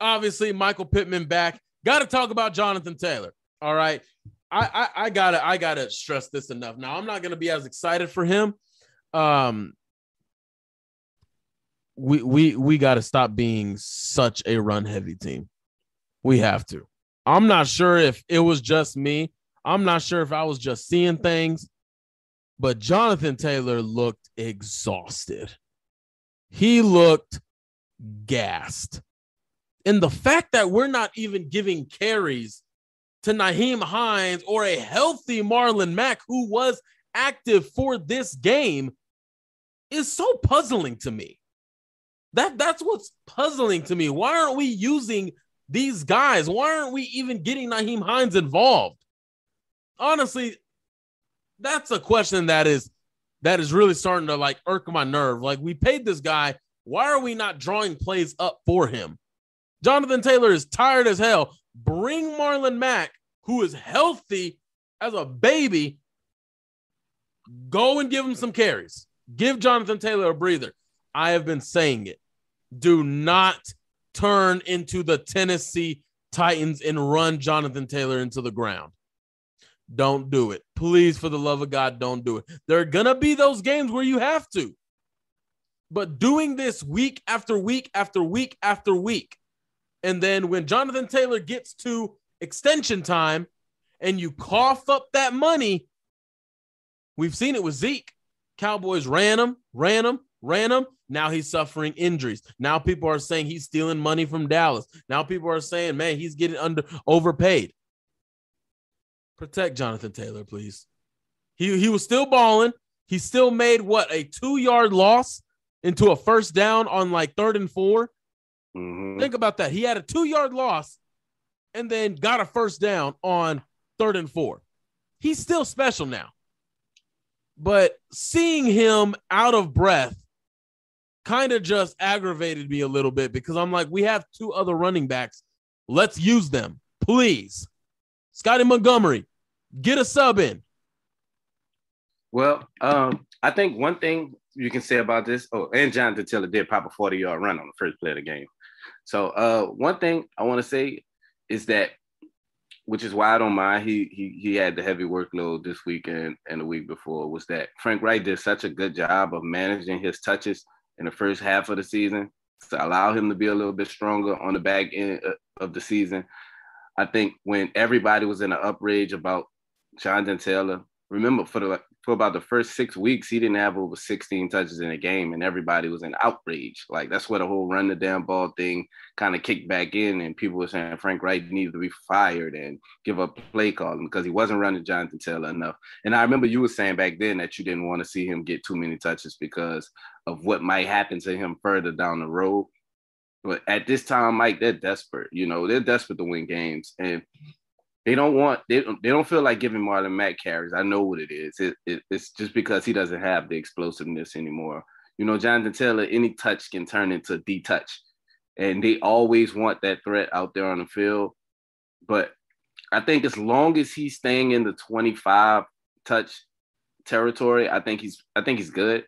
obviously, Michael Pittman back. Got to talk about Jonathan Taylor. All right, I, I I gotta I gotta stress this enough. Now, I'm not gonna be as excited for him. Um, we we we got to stop being such a run heavy team. We have to. I'm not sure if it was just me. I'm not sure if I was just seeing things but Jonathan Taylor looked exhausted. He looked gassed. And the fact that we're not even giving carries to Nyheim Hines or a healthy Marlon Mack who was active for this game is so puzzling to me. That that's what's puzzling to me. Why aren't we using these guys? Why aren't we even getting Nyheim Hines involved? Honestly, that's a question that is that is really starting to like irk my nerve. Like we paid this guy, why are we not drawing plays up for him? Jonathan Taylor is tired as hell. Bring Marlon Mack, who is healthy as a baby. Go and give him some carries. Give Jonathan Taylor a breather. I have been saying it. Do not turn into the Tennessee Titans and run Jonathan Taylor into the ground. Don't do it. Please, for the love of God, don't do it. There are going to be those games where you have to. But doing this week after week after week after week, and then when Jonathan Taylor gets to extension time and you cough up that money, we've seen it with Zeke. Cowboys ran him, ran him, ran him. Now he's suffering injuries. Now people are saying he's stealing money from Dallas. Now people are saying, man, he's getting under overpaid. Protect Jonathan Taylor, please. He he was still balling. He still made what a two yard loss into a first down on like third and 4 Mhm. Think about that. He had a two yard loss and then got a first down on third and four. He's still special now. But seeing him out of breath kind of just aggravated me a little bit because I'm like, we have two other running backs. Let's use them, please. Scottie Montgomery, get a sub in. Well, um, I think one thing you can say about this, oh, and Jonathan Taylor did pop a 40 yard run on the first play of the game. So, uh, one thing I want to say is that, which is why I don't mind he he he had the heavy workload this weekend and the week before, was that Frank Reich did such a good job of managing his touches in the first half of the season to allow him to be a little bit stronger on the back end uh, of the season. I think when everybody was in an uprage about Jonathan Taylor, remember for the for about the first six weeks, he didn't have over 16 touches in a game, and everybody was in outrage. Like that's where the whole run the damn ball thing kind of kicked back in, and people were saying Frank Reich needed to be fired and give up play calling because he wasn't running Jonathan Taylor enough. And I remember you were saying back then that you didn't want to see him get too many touches because of what might happen to him further down the road. But at this time, Mike, they're desperate. You know, they're desperate to win games, and they don't want they don't, they don't feel like giving Marlon Mack carries. I know what it is. It, it, it's just because he doesn't have the explosiveness anymore. You know, Jonathan Taylor, any touch can turn into D touch, and they always want that threat out there on the field. But I think as long as he's staying in the 25 touch territory, I think he's I think he's good.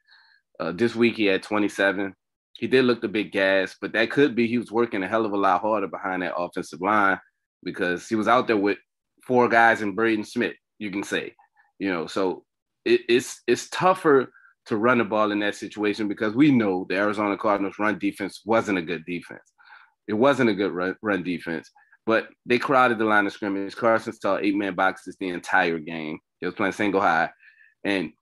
Uh, this week he had 27. He did look the big gas, but that could be he was working a hell of a lot harder behind that offensive line because he was out there with four guys and Braden Smith, you can say, you know, so it, it's it's tougher to run the ball in that situation because we know the Arizona Cardinals run defense wasn't a good defense. It wasn't a good run, run defense, but they crowded the line of scrimmage. Carson saw eight man boxes the entire game. They was playing single high, and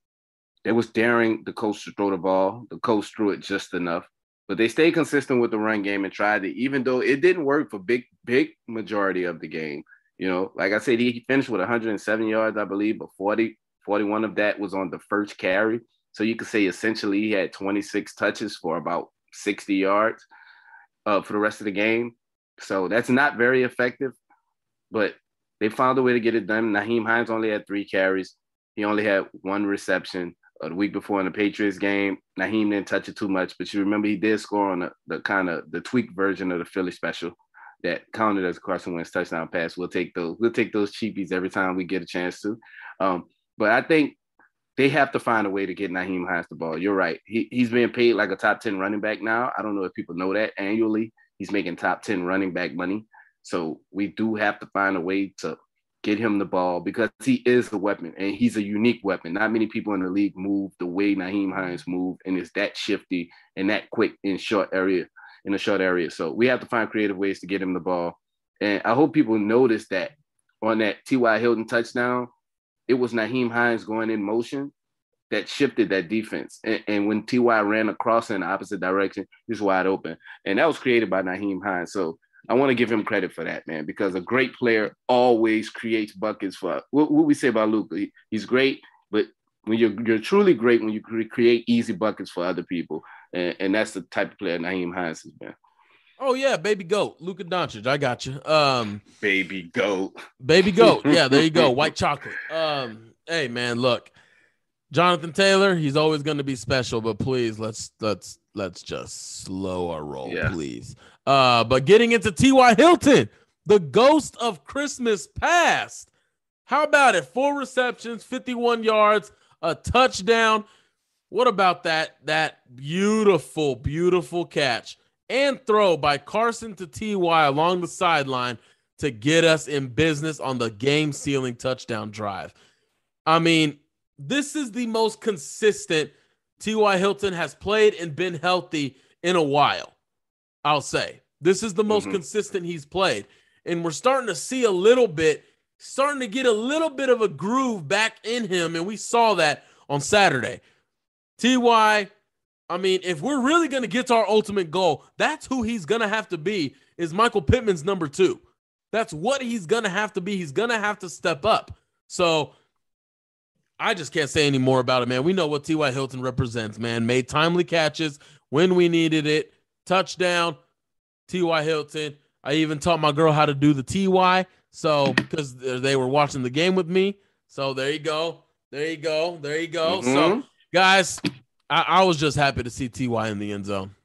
they was daring the coach to throw the ball. The coach threw it just enough, but they stayed consistent with the run game and tried to, even though it didn't work for big, big majority of the game. You know, like I said, he finished with 107 yards, I believe, but 40, 41 of that was on the first carry. So you could say essentially he had 26 touches for about 60 yards uh, for the rest of the game. So that's not very effective, but they found a way to get it done. Nyheim Hines only had three carries. He only had one reception. Uh, the week before in the Patriots game, Nyheim didn't touch it too much, but you remember he did score on the, the kind of the tweaked version of the Philly special that counted as a Carson Wentz touchdown pass. We'll take those. We'll take those cheapies every time we get a chance to. Um, but I think they have to find a way to get Nyheim Hines the ball. You're right. He, he's being paid like a top 10 running back now. I don't know if people know that annually. He's making top 10 running back money. So we do have to find a way to get him the ball because he is a weapon and he's a unique weapon. Not many people in the league move the way Nyheim Hines moved and is that shifty and that quick in short area, in a short area. So we have to find creative ways to get him the ball. And I hope people notice that on that T.Y. Hilton touchdown, it was Nyheim Hines going in motion that shifted that defense. And, and when Ty ran across in the opposite direction, he's wide open. And that was created by Nyheim Hines. So I want to give him credit for that, man, because a great player always creates buckets for what, what we say about Luka. He, he's great, but when you're you're truly great when you create easy buckets for other people. And, and that's the type of player Nyheim Hines has been. Oh yeah, baby goat, Luka Doncic. I got you. Um, Baby goat. baby goat. Yeah, there you go. White chocolate. Um, hey man, look, Jonathan Taylor. He's always going to be special, but please let's let's let's just slow our roll, Yeah. please. Uh, but getting into T.Y. Hilton, the ghost of Christmas past. How about it? Four receptions, 51 yards, a touchdown. What about that that beautiful, beautiful catch and throw by Carson to Ty along the sideline to get us in business on the game sealing touchdown drive? I mean, this is the most consistent T.Y. Hilton has played and been healthy in a while. I'll say this is the most Mhm. consistent he's played. And we're starting to see a little bit, starting to get a little bit of a groove back in him. And we saw that on Saturday. TY I mean, if we're really going to get to our ultimate goal, that's who he's going to have to be is Michael Pittman's number 2. That's what he's going to have to be. He's going to have to step up. So I just can't say any more about it, man. We know what T.Y. Hilton represents, man. Made timely catches when we needed it. Touchdown, T.Y. Hilton. I even taught my girl how to do the T.Y. So because they were watching the game with me. So there you go. There you go. There you go. Mm-hmm. So guys, I, I, was just happy to see Ty in the end zone.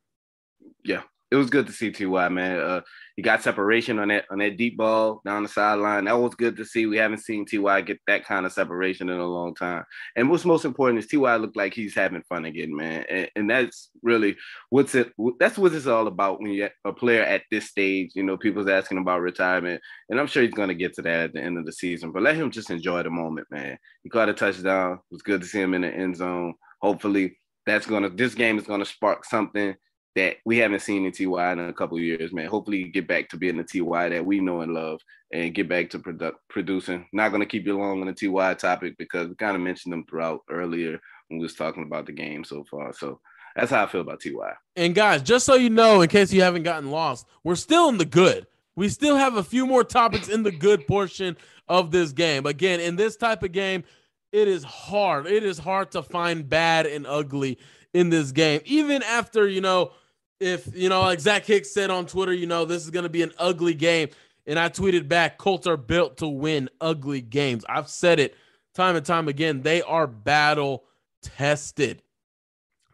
Yeah, it was good to see Ty, man. Uh, he got separation on that on that deep ball down the sideline. That was good to see. We haven't seen Ty get that kind of separation in a long time. And what's most important is Ty looked like he's having fun again, man. And, and that's really what's it. That's what it's all about when you're a player at this stage. You know, people's asking about retirement, and I'm sure he's going to get to that at the end of the season. But let him just enjoy the moment, man. He caught a touchdown. It was good to see him in the end zone. Hopefully, that's gonna. This game is gonna spark something that we haven't seen in TY in a couple years, man. Hopefully, get back to being the TY that we know and love, and get back to produ- producing. Not going to keep you long on the TY topic because we kind of mentioned them throughout earlier when we was talking about the game so far. So that's how I feel about TY. And guys, just so you know, in case you haven't gotten lost, we're still in the good. We still have a few more topics in the good portion of this game. Again, in this type of game, it is hard. It is hard to find bad and ugly in this game, even after you know if you know, like Zach Hicks said on Twitter, you know, this is going to be an ugly game. And I tweeted back, Colts are built to win ugly games. I've said it time and time again. They are battle tested.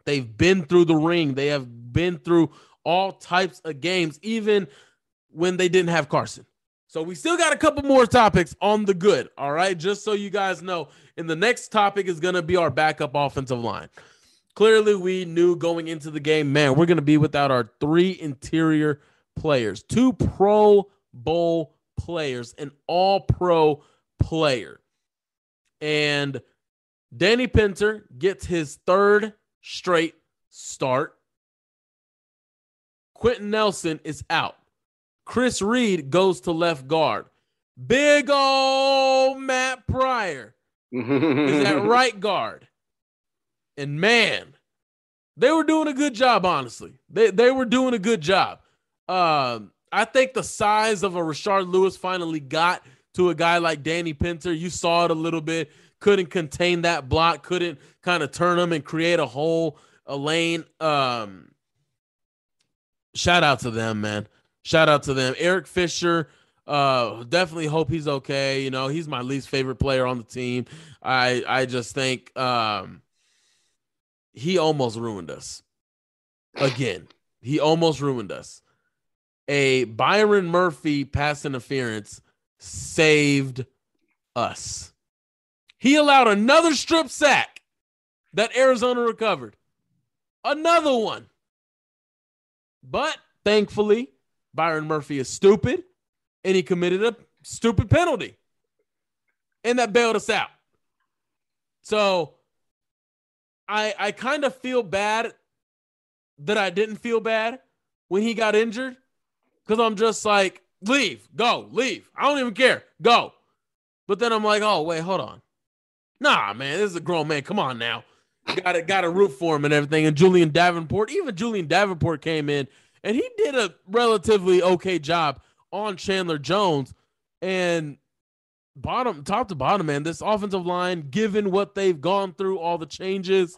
They've been through the ring, they have been through all types of games, even when they didn't have Carson. So we still got a couple more topics on the good. All right. Just so you guys know. And the next topic is going to be our backup offensive line clearly we knew going into the game, man, we're going to be without our three interior players, two Pro Bowl players, an all pro player. And Danny Pinter gets his third straight start. Quenton Nelson is out. Chris Reed goes to left guard. Big old Matt Pryor is at right guard. And man, they were doing a good job, honestly. They, they were doing a good job. Um, I think the size of a Rashard Lewis finally got to a guy like Danny Pinter. You saw it a little bit. Couldn't contain that block, couldn't kind of turn them and create a hole, a lane. Um, shout out to them, man. Shout out to them. Eric Fisher, uh, definitely hope he's okay. You know, he's my least favorite player on the team. I I just think um he almost ruined us. Again, he almost ruined us. A Byron Murphy pass interference saved us. He allowed another strip sack that Arizona recovered. Another one. But thankfully, Byron Murphy is stupid and he committed a stupid penalty. And that bailed us out. So I I kind of feel bad that I didn't feel bad when he got injured because I'm just like, leave, go, leave. I don't even care, go. But then I'm like, oh wait, hold on. Nah, man, this is a grown man. Come on now. Got to got a root for him and everything. And Julian Davenport, even Julian Davenport came in and he did a relatively okay job on Chandler Jones. And bottom top to bottom, man, this offensive line, given what they've gone through, all the changes,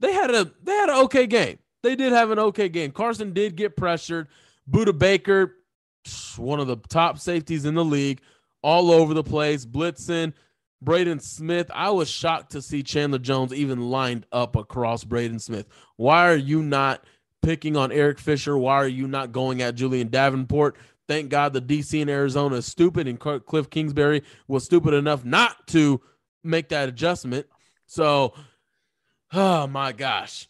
they had a they had an okay game. They did have an okay game. Carson did get pressured. Budda Baker, one of the top safeties in the league, all over the place, blitzing. Braden Smith, I was shocked to see Chandler Jones even lined up across Braden Smith. Why are you not picking on Eric Fisher? Why are you not going at Julian Davenport? Thank God the DC in Arizona is stupid, and Cliff Kingsbury was stupid enough not to make that adjustment. So, oh my gosh.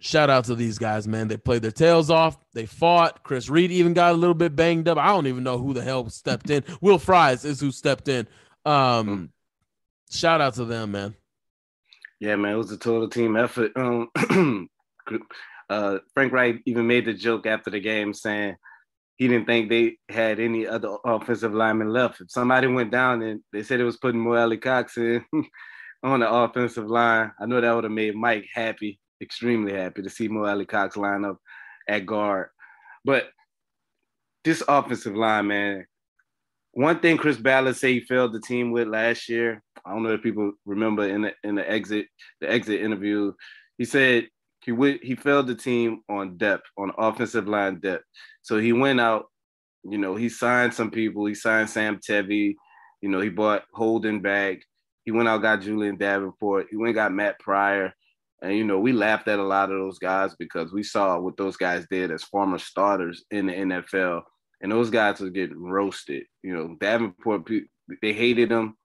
Shout out to these guys, man. They played their tails off. They fought. Chris Reed even got a little bit banged up. I don't even know who the hell stepped in. Will Fries is who stepped in. Um, shout out to them, man. Yeah, man, it was a total team effort. Um, uh, Frank Reich even made the joke after the game saying, he didn't think they had any other offensive lineman left. If somebody went down and they said it was putting Mo Alie-Cox in on the offensive line, I know that would have made Mike happy extremely happy to see Mo Alie-Cox line up at guard. But this offensive line, man, one thing Chris Ballard said he failed the team with last year. I don't know if people remember in the in the exit the exit interview. He said he w- he failed the team on depth, on offensive line depth. So he went out, you know, he signed some people. He signed Sam Tevi. You know, he bought Holden back. He went out, got Julian Davenport. He went got Matt Pryor. And, you know, we laughed at a lot of those guys because we saw what those guys did as former starters in the NFL. And those guys were getting roasted. You know, Davenport, they hated him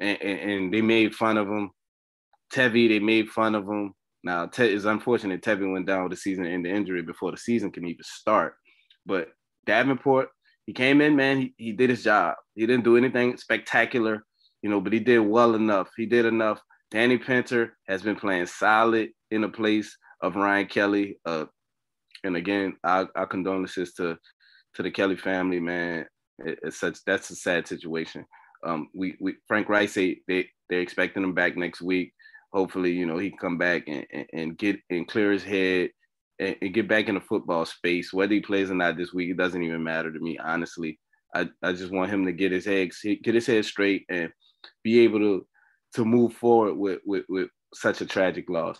and, and, and they made fun of him. Tevi, they made fun of him. Now, it's unfortunate Tevin went down with a season ending injury before the season can even start. But Davenport, he came in, man. He, he did his job. He didn't do anything spectacular, you know, but he did well enough. He did enough. Danny Pinter has been playing solid in the place of Ryan Kelly. Uh, and again, our, our condolences to to the Kelly family, man. It, it's such that's a sad situation. Um, we we Frank Reich they they they're expecting him back next week hopefully, you know, he can come back and, and, get and clear his head and, and, get back in the football space. Whether he plays or not this week, it doesn't even matter to me, honestly. I, I just want him to get his head get his head straight and be able to to move forward with with, with such a tragic loss.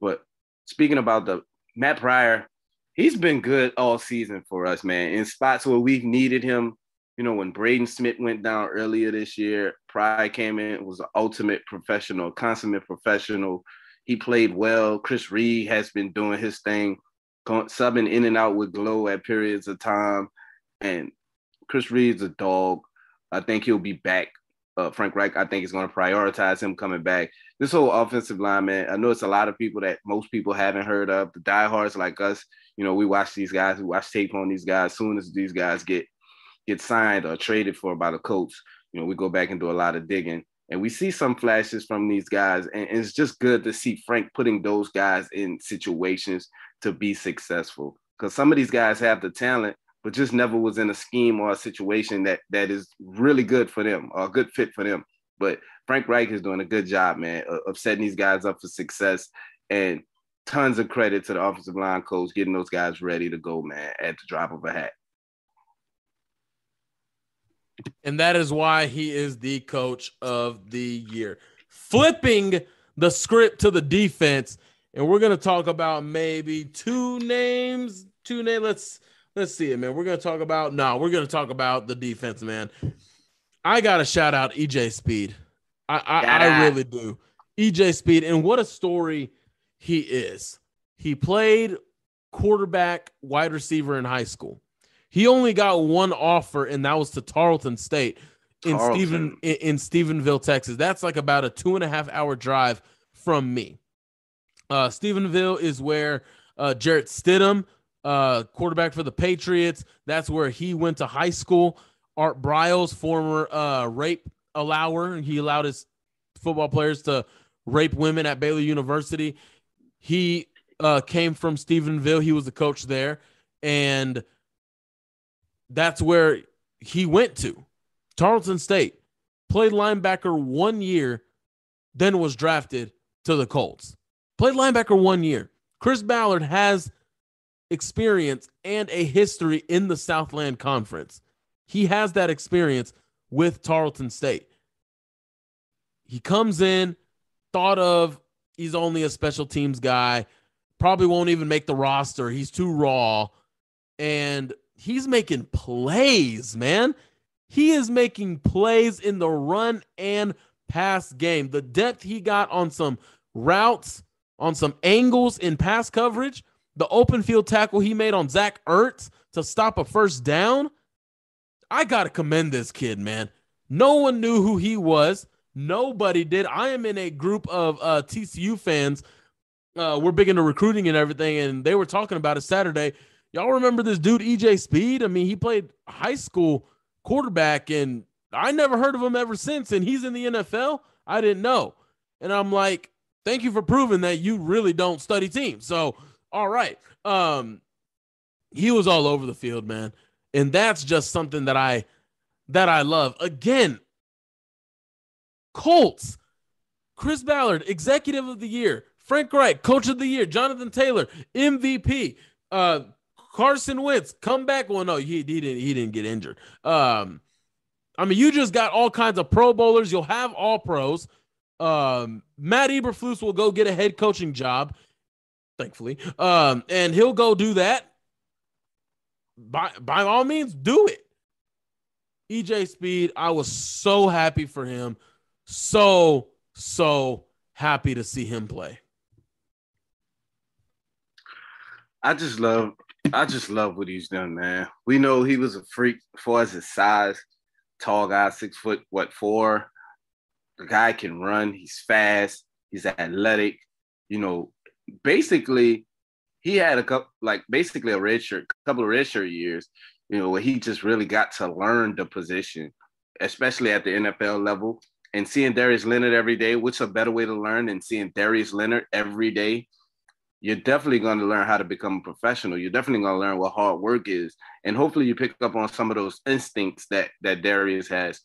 But speaking about the Matt Pryor, he's been good all season for us, man. In spots where we've needed him, you know, when Braden Smith went down earlier this year, Pryor came in, was an ultimate professional, consummate professional. He played well. Chris Reed has been doing his thing, subbing in and out with Glow at periods of time. And Chris Reed's a dog. I think he'll be back. Uh, Frank Reich, I think, is going to prioritize him coming back. This whole offensive line, man, I know it's a lot of people that most people haven't heard of. The diehards like us, you know, we watch these guys, we watch tape on these guys. As soon as these guys get get signed or traded for by the coach, you know, we go back and do a lot of digging and we see some flashes from these guys. And, it's just good to see Frank putting those guys in situations to be successful. Because some of these guys have the talent, but just never was in a scheme or a situation that that is really good for them or a good fit for them. But Frank Reich is doing a good job, man, of setting these guys up for success. And tons of credit to the offensive line coach getting those guys ready to go, man, at the drop of a hat. And that is why he is the coach of the year. Flipping the script to the defense, and we're gonna talk about maybe two names. Two names. Let's let's see it, man. We're gonna talk about no, we're gonna talk about the defense, man. I gotta shout out EJ Speed. I I, I really do. EJ Speed, and what a story he is. He played quarterback, wide receiver in high school. He only got one offer, and that was to Tarleton State in Tarleton. Stephen in, in Stephenville, Texas. That's like about a two and a half hour drive from me. Uh, Stephenville is where uh, Jarrett Stidham, uh, quarterback for the Patriots, that's where he went to high school. Art Briles, former uh, rape allower, he allowed his football players to rape women at Baylor University. He uh, came from Stephenville. He was the coach there, and that's where he went to. Tarleton State played linebacker one year, then was drafted to the Colts. Played linebacker one year. Chris Ballard has experience and a history in the Southland Conference. He has that experience with Tarleton State. He comes in, thought of he's only a special teams guy, probably won't even make the roster. He's too raw. And he's making plays, man. He is making plays in the run and pass game. The depth he got on some routes, on some angles in pass coverage, the open field tackle he made on Zach Ertz to stop a first down. I got to commend this kid, man. No one knew who he was. Nobody did. I am in a group of uh, TCU fans. Uh, we're big into recruiting and everything, and they were talking about it Saturday. Y'all remember this dude EJ Speed? I mean, he played high school quarterback, and I never heard of him ever since. And he's in the NFL. I didn't know, and I'm like, thank you for proving that you really don't study teams. So, all right, um, he was all over the field, man, and that's just something that I that I love. Again, Colts, Chris Ballard, Executive of the Year, Frank Reich, Coach of the Year. Jonathan Taylor, MVP. Uh, Carson Wentz, come back. Well, no, he, he didn't. He didn't get injured. Um, I mean, you just got all kinds of Pro Bowlers. You'll have all pros. Um, Matt Eberflus will go get a head coaching job, thankfully. Um, and he'll go do that. By by all means, do it. EJ Speed, I was so happy for him. So, so happy to see him play. I just love I just love what he's done, man. We know he was a freak as far as his size, tall guy, six foot, what, four. The guy can run, he's fast, he's athletic. You know, basically, he had a couple, like basically a red shirt, couple of red shirt years, you know, where he just really got to learn the position, especially at the NFL level. And seeing Darius Leonard every day, what's a better way to learn than seeing Darius Leonard every day you're definitely going to learn how to become a professional. You're definitely going to learn what hard work is, and hopefully you pick up on some of those instincts that that Darius has.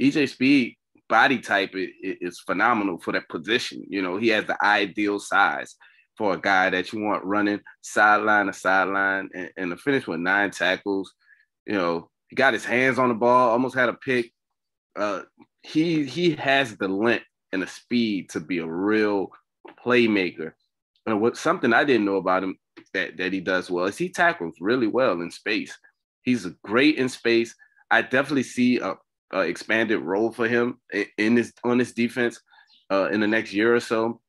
EJ Speed body type is, phenomenal for that position. You know, he has the ideal size for a guy that you want running sideline to sideline and, and to finish with nine tackles. You know, he got his hands on the ball, almost had a pick. Uh, he he has the length and the speed to be a real playmaker and what something I didn't know about him that, that he does well is he tackles really well in space. He's great in space. I definitely see a, a expanded role for him in this on this defense uh, in the next year or so.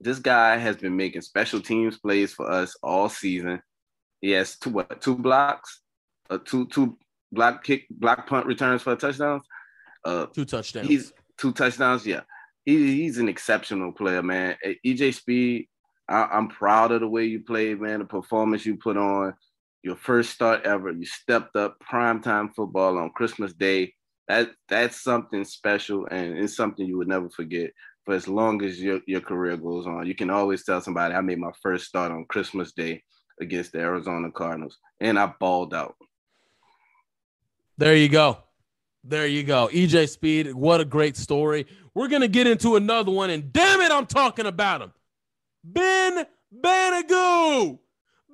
This guy has been making special teams plays for us all season. He has two what two blocks, uh, two two block kick block punt returns for touchdowns. Uh, two touchdowns. He's two touchdowns. Yeah, he, he's an exceptional player, man. EJ Speed I, am proud of the way you played, man. The performance you put on, your first start ever. You stepped up primetime football on Christmas Day. That that's something special, and it's something you would never forget for as long as your, your career goes on. You can always tell somebody, I made my first start on Christmas Day against the Arizona Cardinals, and I balled out. There you go. There you go. EJ Speed, what a great story. We're going to get into another one, and damn it, I'm talking about him. Ben Banogu.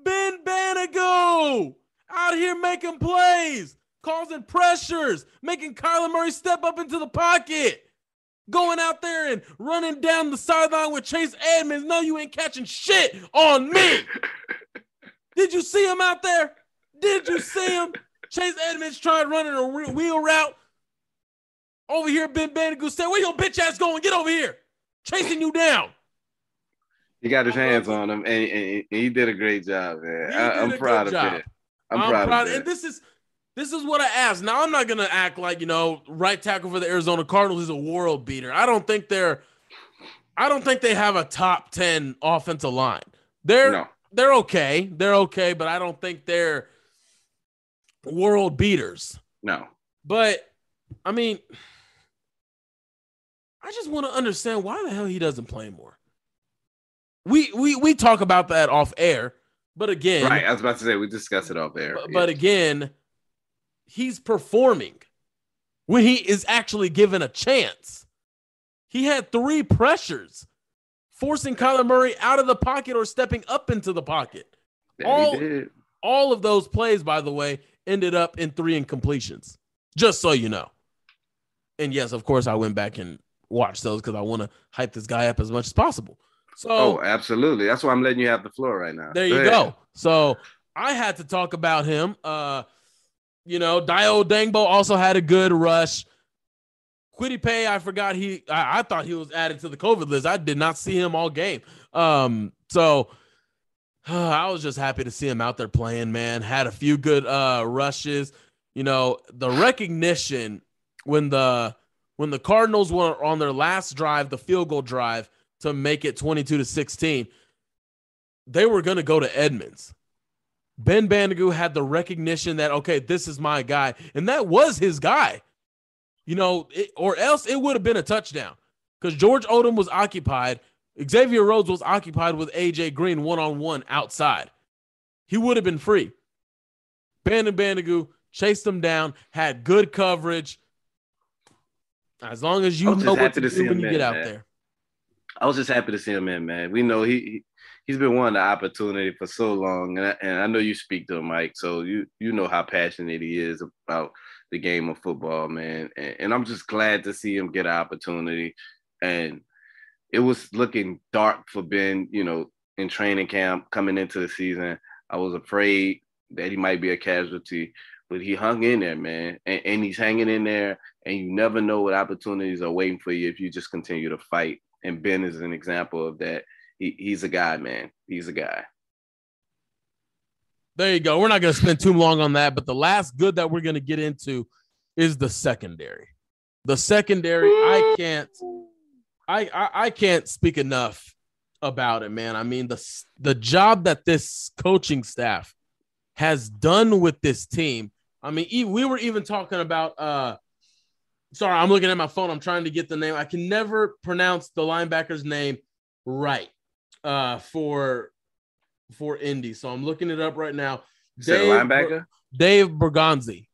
Ben Banogu out here making plays, causing pressures, making Kyler Murray step up into the pocket, going out there and running down the sideline with Chase Edmonds. No, you ain't catching shit on me. Did you see him out there? Did you see him? Chase Edmonds trying running a wheel route. Over here, Ben Banogu said, Where your bitch ass going? Get over here. Chasing you down. He got his hands on him, and, and, he did a great job, man. I, am proud of him. I'm, I'm, proud, proud of it. And this is this is what I asked. Now I'm not gonna act like you know right tackle for the Arizona Cardinals is a world beater. I don't think they're I don't think they have a top ten offensive line. They're no. they're okay. They're okay, but I don't think they're world beaters. No. But I mean, I just want to understand why the hell he doesn't play more we we we talk about that off air, but again, right? I was about to say we discuss it off air. But, but again, he's performing when he is actually given a chance. He had three pressures, forcing Kyler Murray out of the pocket or stepping up into the pocket. Yeah, all, all of those plays, by the way, ended up in three incompletions. Just so you know. And yes, of course, I went back and watched those because I want to hype this guy up as much as possible. So Oh, absolutely. That's why I'm letting you have the floor right now. There you go. go. So I had to talk about him. Uh, you know, Dayo Odeyingbo also had a good rush. Kwity Paye, I forgot he I, I, thought he was added to the COVID list. I did not see him all game. Um, so uh, I was just happy to see him out there playing, man. Had a few good uh rushes. You know, the recognition when the when the Cardinals were on their last drive, the field goal drive, to make it 22 to 16, they were going to go to Edmonds. Ben Banogu had the recognition that, okay, this is my guy. And that was his guy, you know, it, or else it would have been a touchdown because George Odum was occupied. Xavier Rhodes was occupied with AJ Green one on one outside. He would have been free. Ben and Banogu chased him down, had good coverage. As long as you know what to do when you get out there. I was just happy to see him in, man. We know he he's been wanting the opportunity for so long, and I, and I know you speak to him, Mike. So you you know how passionate he is about the game of football, man. And, and I'm just glad to see him get an opportunity. And it was looking dark for Ben, you know, in training camp coming into the season. I was afraid that he might be a casualty, but he hung in there, man. And, and he's hanging in there, and you never know what opportunities are waiting for you if you just continue to fight. And Ben is an example of that. He, he's a guy, man. He's a guy. There you go. We're not going to spend too long on that, but the last good that we're going to get into is the secondary. The secondary, I can't, I, I, I can't speak enough about it, man. I mean the the job that this coaching staff has done with this team. I mean, we were even talking about. uh Sorry, I'm looking at my phone. I'm trying to get the name. I can never pronounce the linebacker's name right uh for for Indy. So I'm looking it up right now. Dave, linebacker? Dave Borgonzi.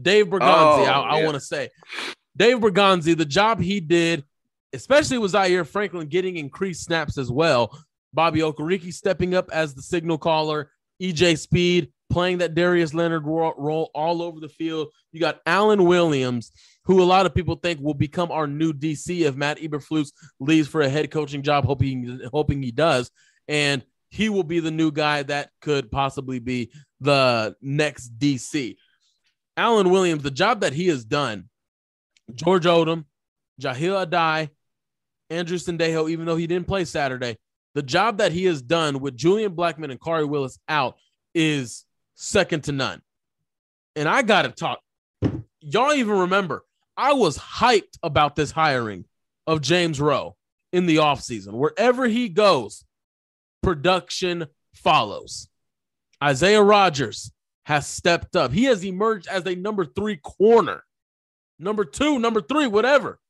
Dave Borgonzi, oh, I, I want to say. Dave Borgonzi, the job he did, especially with Zaire Franklin getting increased snaps as well. Bobby Okereke stepping up as the signal caller. EJ Speed playing that Darius Leonard role all over the field. You got Alan Williams, who a lot of people think will become our new DC if Matt Eberflus leaves for a head coaching job, hoping hoping he does. And he will be the new guy that could possibly be the next DC. Alan Williams, the job that he has done, George Odom, Jahleel Addae, Andrew Sendejo, even though he didn't play Saturday, the job that he has done with Julian Blackmon and Khari Willis out is second to none. And I got to talk. Y'all even remember, I was hyped about this hiring of James Rowe in the offseason. Wherever he goes, production follows. Isaiah Rodgers has stepped up. He has emerged as a number three corner, number two, number three, whatever.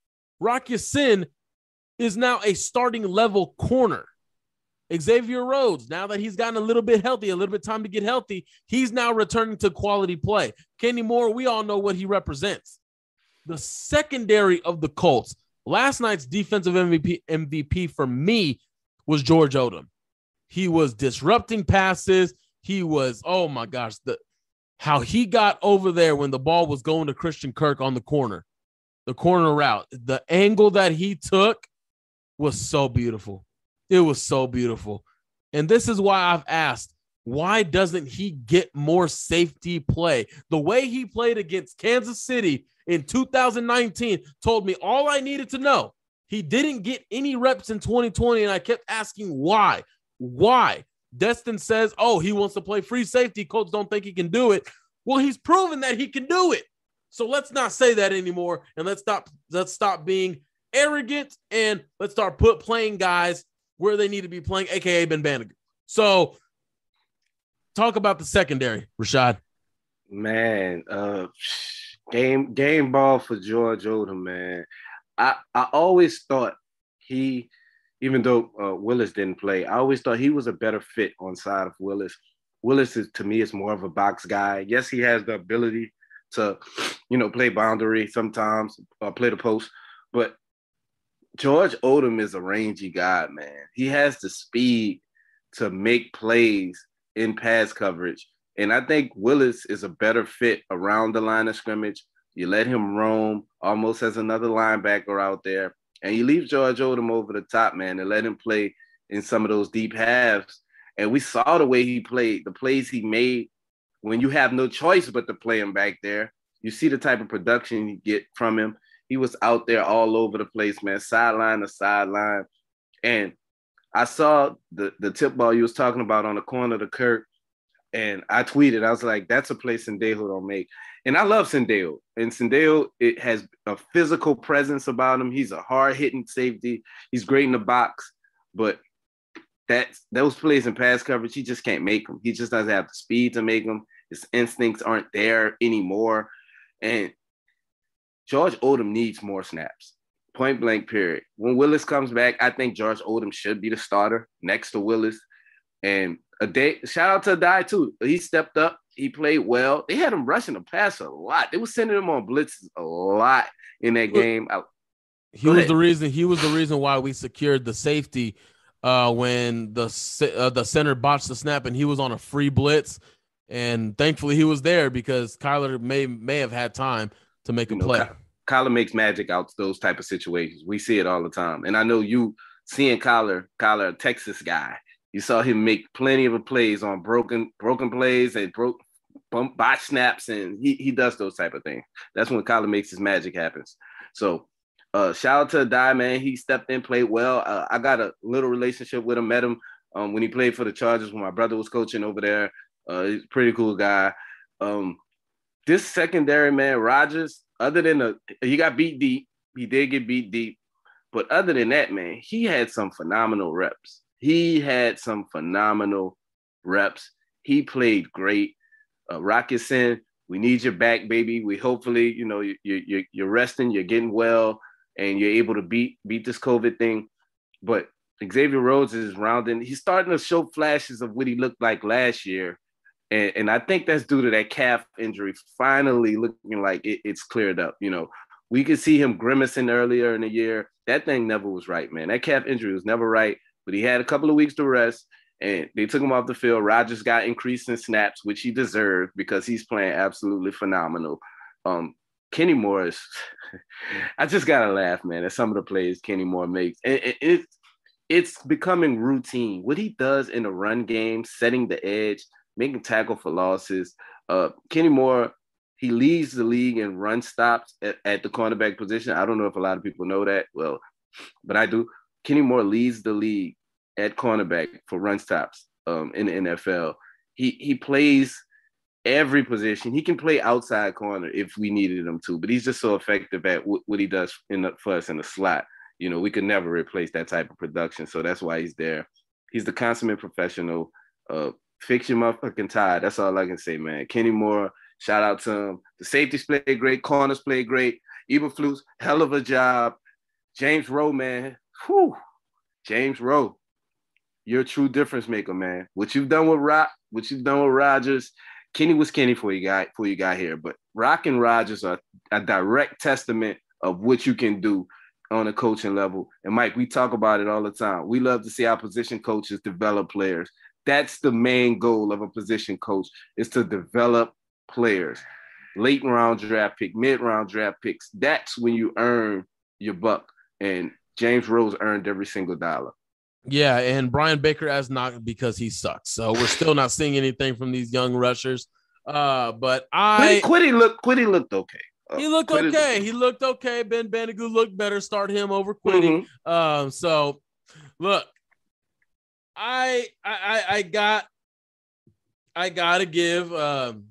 Rock Ya-Sin is now a starting level corner. Xavier Rhodes, now that he's gotten a little bit healthy, a little bit time to get healthy, he's now returning to quality play. Kenny Moore, we all know what he represents. The secondary of the Colts, last night's defensive MVP, MVP for me was George Odom. He was disrupting passes. He was, oh my gosh, the how he got over there when the ball was going to Christian Kirk on the corner, the corner route, the angle that he took was so beautiful. It was so beautiful. And this is why I've asked why doesn't he get more safety play? The way he played against Kansas City in 2019 told me all I needed to know. He didn't get any reps in 2020, and I kept asking why. Why? Destin says, oh, he wants to play free safety. Coach don't think he can do it. Well, he's proven that he can do it. So let's not say that anymore, and let's stop. Let's stop being arrogant, and let's start put playing guys where they need to be playing, aka Ben Banogu. So, talk about the secondary, Rashaad. Man, uh, game game ball for George Odom, man. I I always thought he even though uh, Willis didn't play, I always thought he was a better fit on side of Willis. Willis is to me is more of a box guy. Yes, he has the ability to, you know, play boundary sometimes, uh, play the post, but George Odom is a rangy guy, man. He has the speed to make plays in pass coverage. And I think Willis is a better fit around the line of scrimmage. You let him roam almost as another linebacker out there. And you leave George Odom over the top, man, and let him play in some of those deep halves. And we saw the way he played, the plays he made when you have no choice but to play him back there. You see the type of production you get from him. He was out there all over the place, man, sideline to sideline. And I saw the the tip ball you was talking about on the corner of the Kirk, and I tweeted, I was like, that's a place Sendejo don't make. And I love Sendejo. And Sendejo, it has a physical presence about him. He's a hard-hitting safety. He's great in the box, but that those plays in pass coverage, he just can't make them. He just doesn't have the speed to make them. His instincts aren't there anymore. And George Odom needs more snaps. Point blank, period. When Willis comes back, I think George Odom should be the starter next to Willis. And Addae, shout out to Addae too. He stepped up. He played well. They had him rushing the pass a lot. They were sending him on blitzes a lot in that game. I, He was the reason. He was the reason why we secured the safety uh, when the uh, the center botched the snap and he was on a free blitz, and thankfully he was there because Kyler may may have had time to make a you know, play. Kyler makes magic out those type of situations. We see it all the time, and I know you seeing Kyler, Kyler, a Texas guy. You saw him make plenty of plays on broken broken plays and broke bump bot snaps, and he he does those type of things. That's when Kyler makes his magic happens. So uh, shout out to Die man. He stepped in, played well. Uh, I got a little relationship with him. Met him um, when he played for the Chargers when my brother was coaching over there. Uh, he's pretty cool guy. Um, this secondary man, Rodgers, other than the he got beat deep, he did get beat deep. But other than that, man, he had some phenomenal reps. He had some phenomenal reps. He played great. Uh, Rock Ya-Sin, we need your back, baby. We hopefully, you know, you, you, you're resting, you're getting well and you're able to beat beat this COVID thing. But Xavier Rhodes is rounding. He's starting to show flashes of what he looked like last year. And, and I think that's due to that calf injury finally looking like it, it's cleared up. You know, we could see him grimacing earlier in the year. That thing never was right, man. That calf injury was never right, but he had a couple of weeks to rest and they took him off the field. Rodgers got increased in snaps, which he deserved because he's playing absolutely phenomenal. Um, Kenny Morris, I just gotta laugh, man, at some of the plays Kenny Moore makes. And it, it, it's becoming routine. What he does in the run game, setting the edge, making tackle for losses. Uh, Kenny Moore, he leads the league in run stops at, at the cornerback position. I don't know if a lot of people know that. Well, but I do. Kenny Moore leads the league at cornerback for run stops um, in the NFL. He he plays every position. He can play outside corner if we needed him to, but he's just so effective at w- what he does in the, for us in the slot. You know, we could never replace that type of production, so that's why he's there. He's the consummate professional. Uh, fix your motherfucking tie. That's all I can say, man. Kenny Moore, shout out to him. The safeties play great, corners play great. Eberflus, hell of a job. James Rowe, man. Whew. James Rowe, you're a true difference maker, man. What you've done with Rock, what you've done with Rodgers, Kenny was Kenny for you got for you got here, but Rock and Rodgers are a direct testament of what you can do on a coaching level. And Mike, we talk about it all the time. We love to see our position coaches develop players. That's the main goal of a position coach is to develop players. Late round draft pick, mid round draft picks. That's when you earn your buck. And James Rose earned every single dollar. Yeah, and Brian Baker has not because he sucks. So we're still not seeing anything from these young rushers. Uh, but I Kwity looked Kwity looked okay. Uh, he looked okay. He looked okay. Ben Banogu looked better. Start him over Kwity. Mm-hmm. Um, so look, I I I got I gotta give um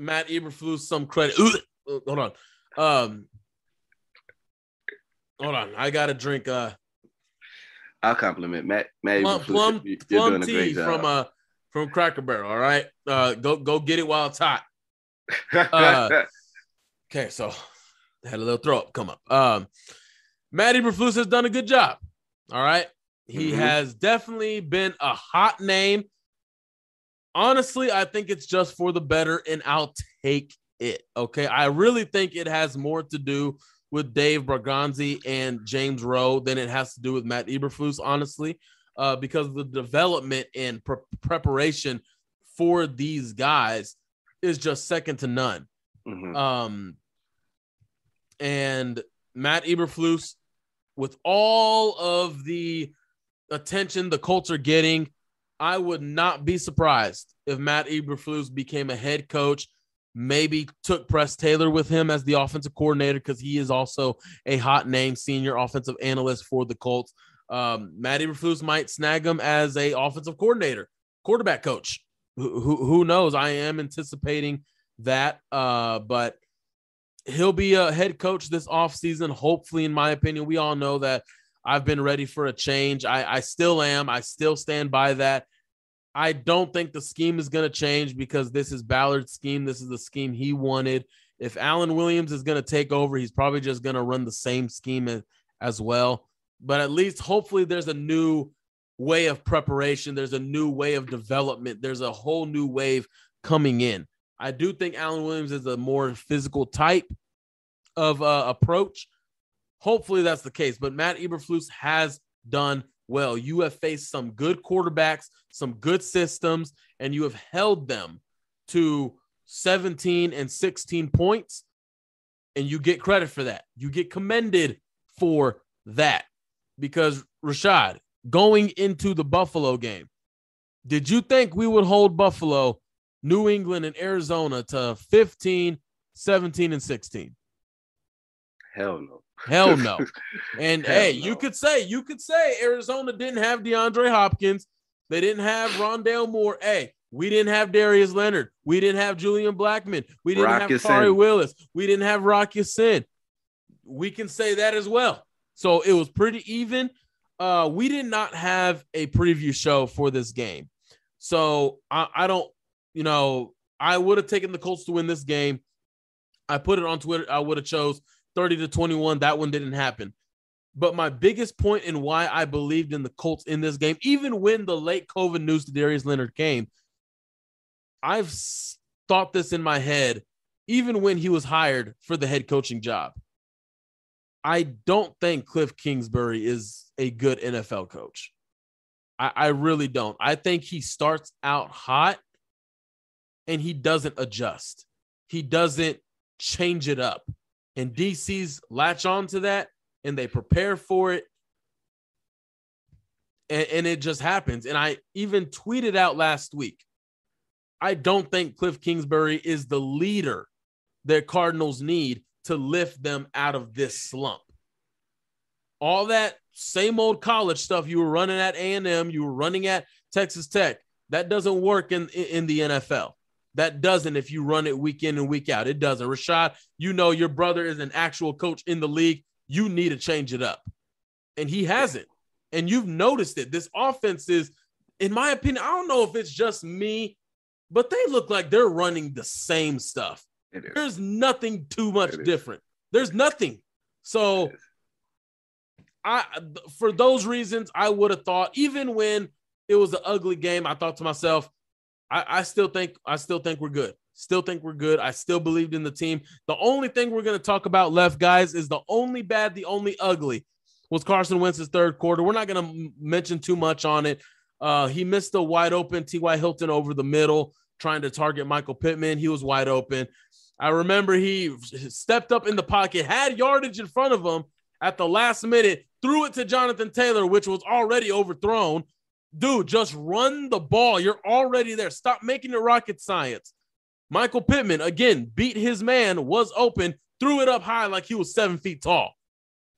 Matt Eberflus some credit. Ooh, hold on. Um hold on. I gotta drink uh I'll compliment Matt. Matt plum, plum, you're plum doing a great job. from uh from Cracker Barrel. All right, uh, go go get it while it's hot. Uh, okay, so I had a little throw up come up. Um, Matt Eberflus has done a good job. All right, he mm-hmm. has definitely been a hot name. Honestly, I think it's just for the better, and I'll take it. Okay, I really think it has more to do with Dave Borgonzi and James Rowe than it has to do with Matt Eberflus, honestly, uh, because the development and pre- preparation for these guys is just second to none. Mm-hmm. Um, and Matt Eberflus, with all of the attention the Colts are getting, I would not be surprised if Matt Eberflus became a head coach maybe took Press Taylor with him as the offensive coordinator because he is also a hot name senior offensive analyst for the Colts. Um, Matt Eberflus might snag him as a offensive coordinator, quarterback coach. Who, who, who knows? I am anticipating that, uh, but he'll be a head coach this offseason. Hopefully, in my opinion, we all know that I've been ready for a change. I, I still am. I still stand by that. I don't think the scheme is going to change because this is Ballard's scheme. This is the scheme he wanted. If Alan Williams is going to take over, he's probably just going to run the same scheme as, well. But at least hopefully there's a new way of preparation, there's a new way of development, there's a whole new wave coming in. I do think Alan Williams is a more physical type of uh, approach. Hopefully that's the case. But Matt Eberflus has done well. You have faced some good quarterbacks, some good systems, and you have held them to 17 and 16 points. And you get credit for that. You get commended for that because Rashaad, going into the Buffalo game, did you think we would hold Buffalo, New England, and Arizona to 15, 17, and 16? Hell no. Hell no. And Hell hey, no. you could say, you could say Arizona didn't have DeAndre Hopkins. They didn't have Rondale Moore. Hey, we didn't have Darius Leonard. We didn't have Julian Blackmon. We didn't Rock have Khari Willis. We didn't have Rock Ya-Sin. We can say that as well. So it was pretty even. Uh, we did not have a preview show for this game. So I, I don't, you know, I would have taken the Colts to win this game. I put it on Twitter. I would have chose 30 to 21. That one didn't happen. But my biggest point in why I believed in the Colts in this game, even when the late COVID news to Darius Leonard came, I've thought this in my head, even when he was hired for the head coaching job. I don't think Cliff Kingsbury is a good NFL coach. I, I really don't. I think he starts out hot and he doesn't adjust. He doesn't change it up. And DC's latch on to that and they prepare for it. And, and, it just happens. And I even tweeted out last week I don't think Cliff Kingsbury is the leader that Cardinals need to lift them out of this slump. All that same old college stuff you were running at A&M, you were running at Texas Tech, that doesn't work in, in the NFL. That doesn't if you run it week in and week out. It doesn't. Rashaad, you know your brother is an actual coach in the league. You need to change it up. And he hasn't. And you've noticed it. This offense is, in my opinion, I don't know if it's just me, but they look like they're running the same stuff. There's nothing too much different. There's nothing. So I for those reasons, I would have thought, even when it was an ugly game, I thought to myself, I, I still think I still think we're good. Still think we're good. I still believed in the team. The only thing we're going to talk about left, guys, is the only bad, the only ugly was Carson Wentz's third quarter. We're not going to mention too much on it. Uh, he missed a wide open T.Y. Hilton over the middle, trying to target Michael Pittman. He was wide open. I remember he stepped up in the pocket, had yardage in front of him at the last minute, threw it to Jonathan Taylor, which was already overthrown, Dude, just run the ball. You're already there. Stop making it rocket science. Michael Pittman, again, beat his man, was open, threw it up high like he was seven feet tall.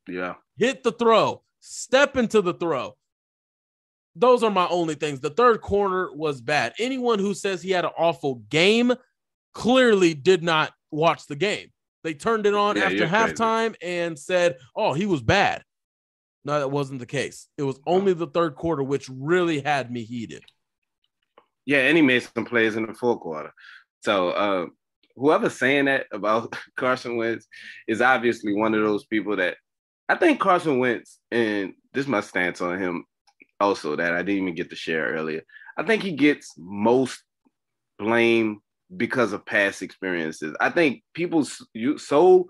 Yeah. Hit the throw, step into the throw. Those are my only things. The third corner was bad. Anyone who says he had an awful game clearly did not watch the game. They turned it on yeah, after halftime and said, oh, he was bad. No, that wasn't the case. It was only the third quarter, which really had me heated. Yeah, and he made some plays in the fourth quarter. So uh, whoever's saying that about Carson Wentz is obviously one of those people that I think Carson Wentz, and this is my stance on him also that I didn't even get to share earlier. I think he gets most blame because of past experiences. I think people so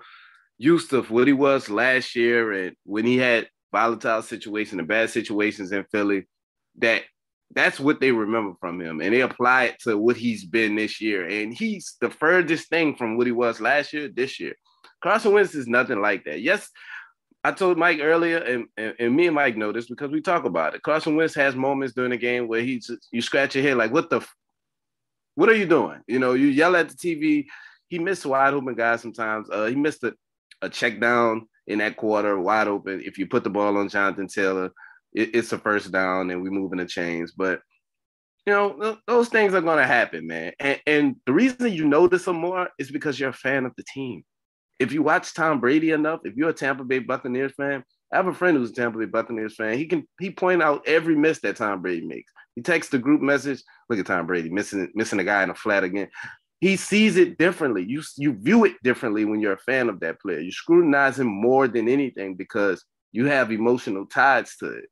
used to what he was last year and when he had volatile situation and bad situations in Philly, that that's what they remember from him. And they apply it to what he's been this year. And he's the furthest thing from what he was last year, this year. Carson Wentz is nothing like that. Yes, I told Mike earlier, and, and, and, me and Mike know this because we talk about it. Carson Wentz has moments during the game where he's you scratch your head like, what the, f- what are you doing? You know, you yell at the TV. He missed wide open guys sometimes. Uh, he missed a, a check down in that quarter, wide open. If you put the ball on Jonathan Taylor, it, it's a first down and we move in the chains. But you know, those things are gonna happen, man. And, and the reason you notice them more is because you're a fan of the team. If you watch Tom Brady enough, if you're a Tampa Bay Buccaneers fan, I have a friend who's a Tampa Bay Buccaneers fan. He can he point out every miss that Tom Brady makes. He texts the group message. Look at Tom Brady missing missing a guy in a flat again he sees it differently. You you view it differently when you're a fan of that player. You scrutinize him more than anything because you have emotional ties to it.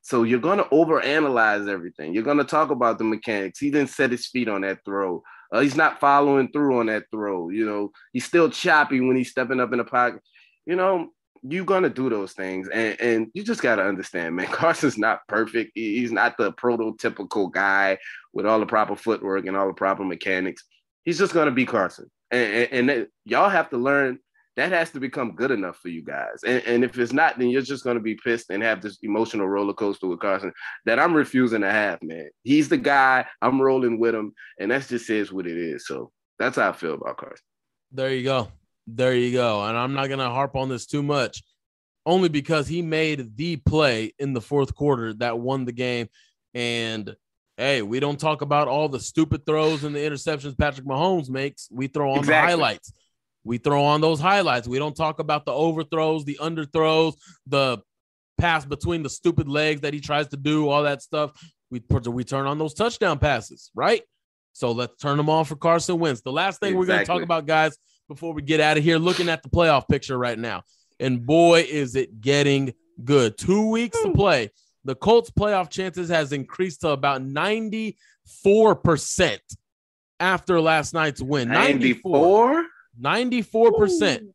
So you're gonna overanalyze everything. You're gonna talk about the mechanics. He didn't set his feet on that throw. Uh, he's not following through on that throw. You know, he's still choppy when he's stepping up in the pocket. You know, you're gonna do those things, and and you just gotta understand, man. Carson's not perfect. He's not the prototypical guy with all the proper footwork and all the proper mechanics. He's just gonna be Carson, and and, and y'all have to learn that has to become good enough for you guys. And, and if it's not, then you're just going to be pissed and have this emotional roller coaster with Carson that I'm refusing to have, man. He's the guy. I'm rolling with him, and that's just is what it is. So that's how I feel about Carson. There you go. There you go. And I'm not going to harp on this too much, only because he made the play in the fourth quarter that won the game. And hey, we don't talk about all the stupid throws and the interceptions Patrick Mahomes makes. We throw on exactly. the highlights. We throw on those highlights. We don't talk about the overthrows, the underthrows, the pass between the stupid legs that he tries to do, all that stuff. We we turn on those touchdown passes, right? So let's turn them on for Carson Wentz. The last thing exactly. we're going to talk about, guys, before we get out of here, looking at the playoff picture right now. And boy, is it getting good. Two weeks to play. The Colts' playoff chances has increased to about 94% after last night's win. 94? 94%.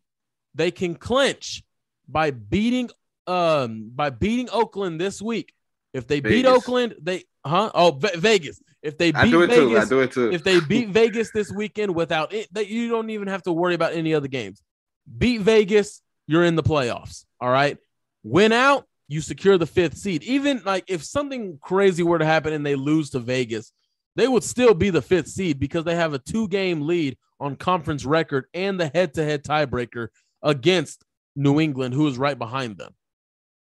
They can clinch by beating um by beating Oakland this week. If they Vegas. beat Oakland, they huh? Oh, Vegas. If they beat I do it Vegas, too. I do it too. If they beat Vegas this weekend without it, that you don't even have to worry about any other games. Beat Vegas, you're in the playoffs. All right. Win out, you secure the fifth seed. Even like if something crazy were to happen and they lose to Vegas, they would still be the fifth seed because they have a two game lead on conference record and the head to head tiebreaker against New England, who is right behind them.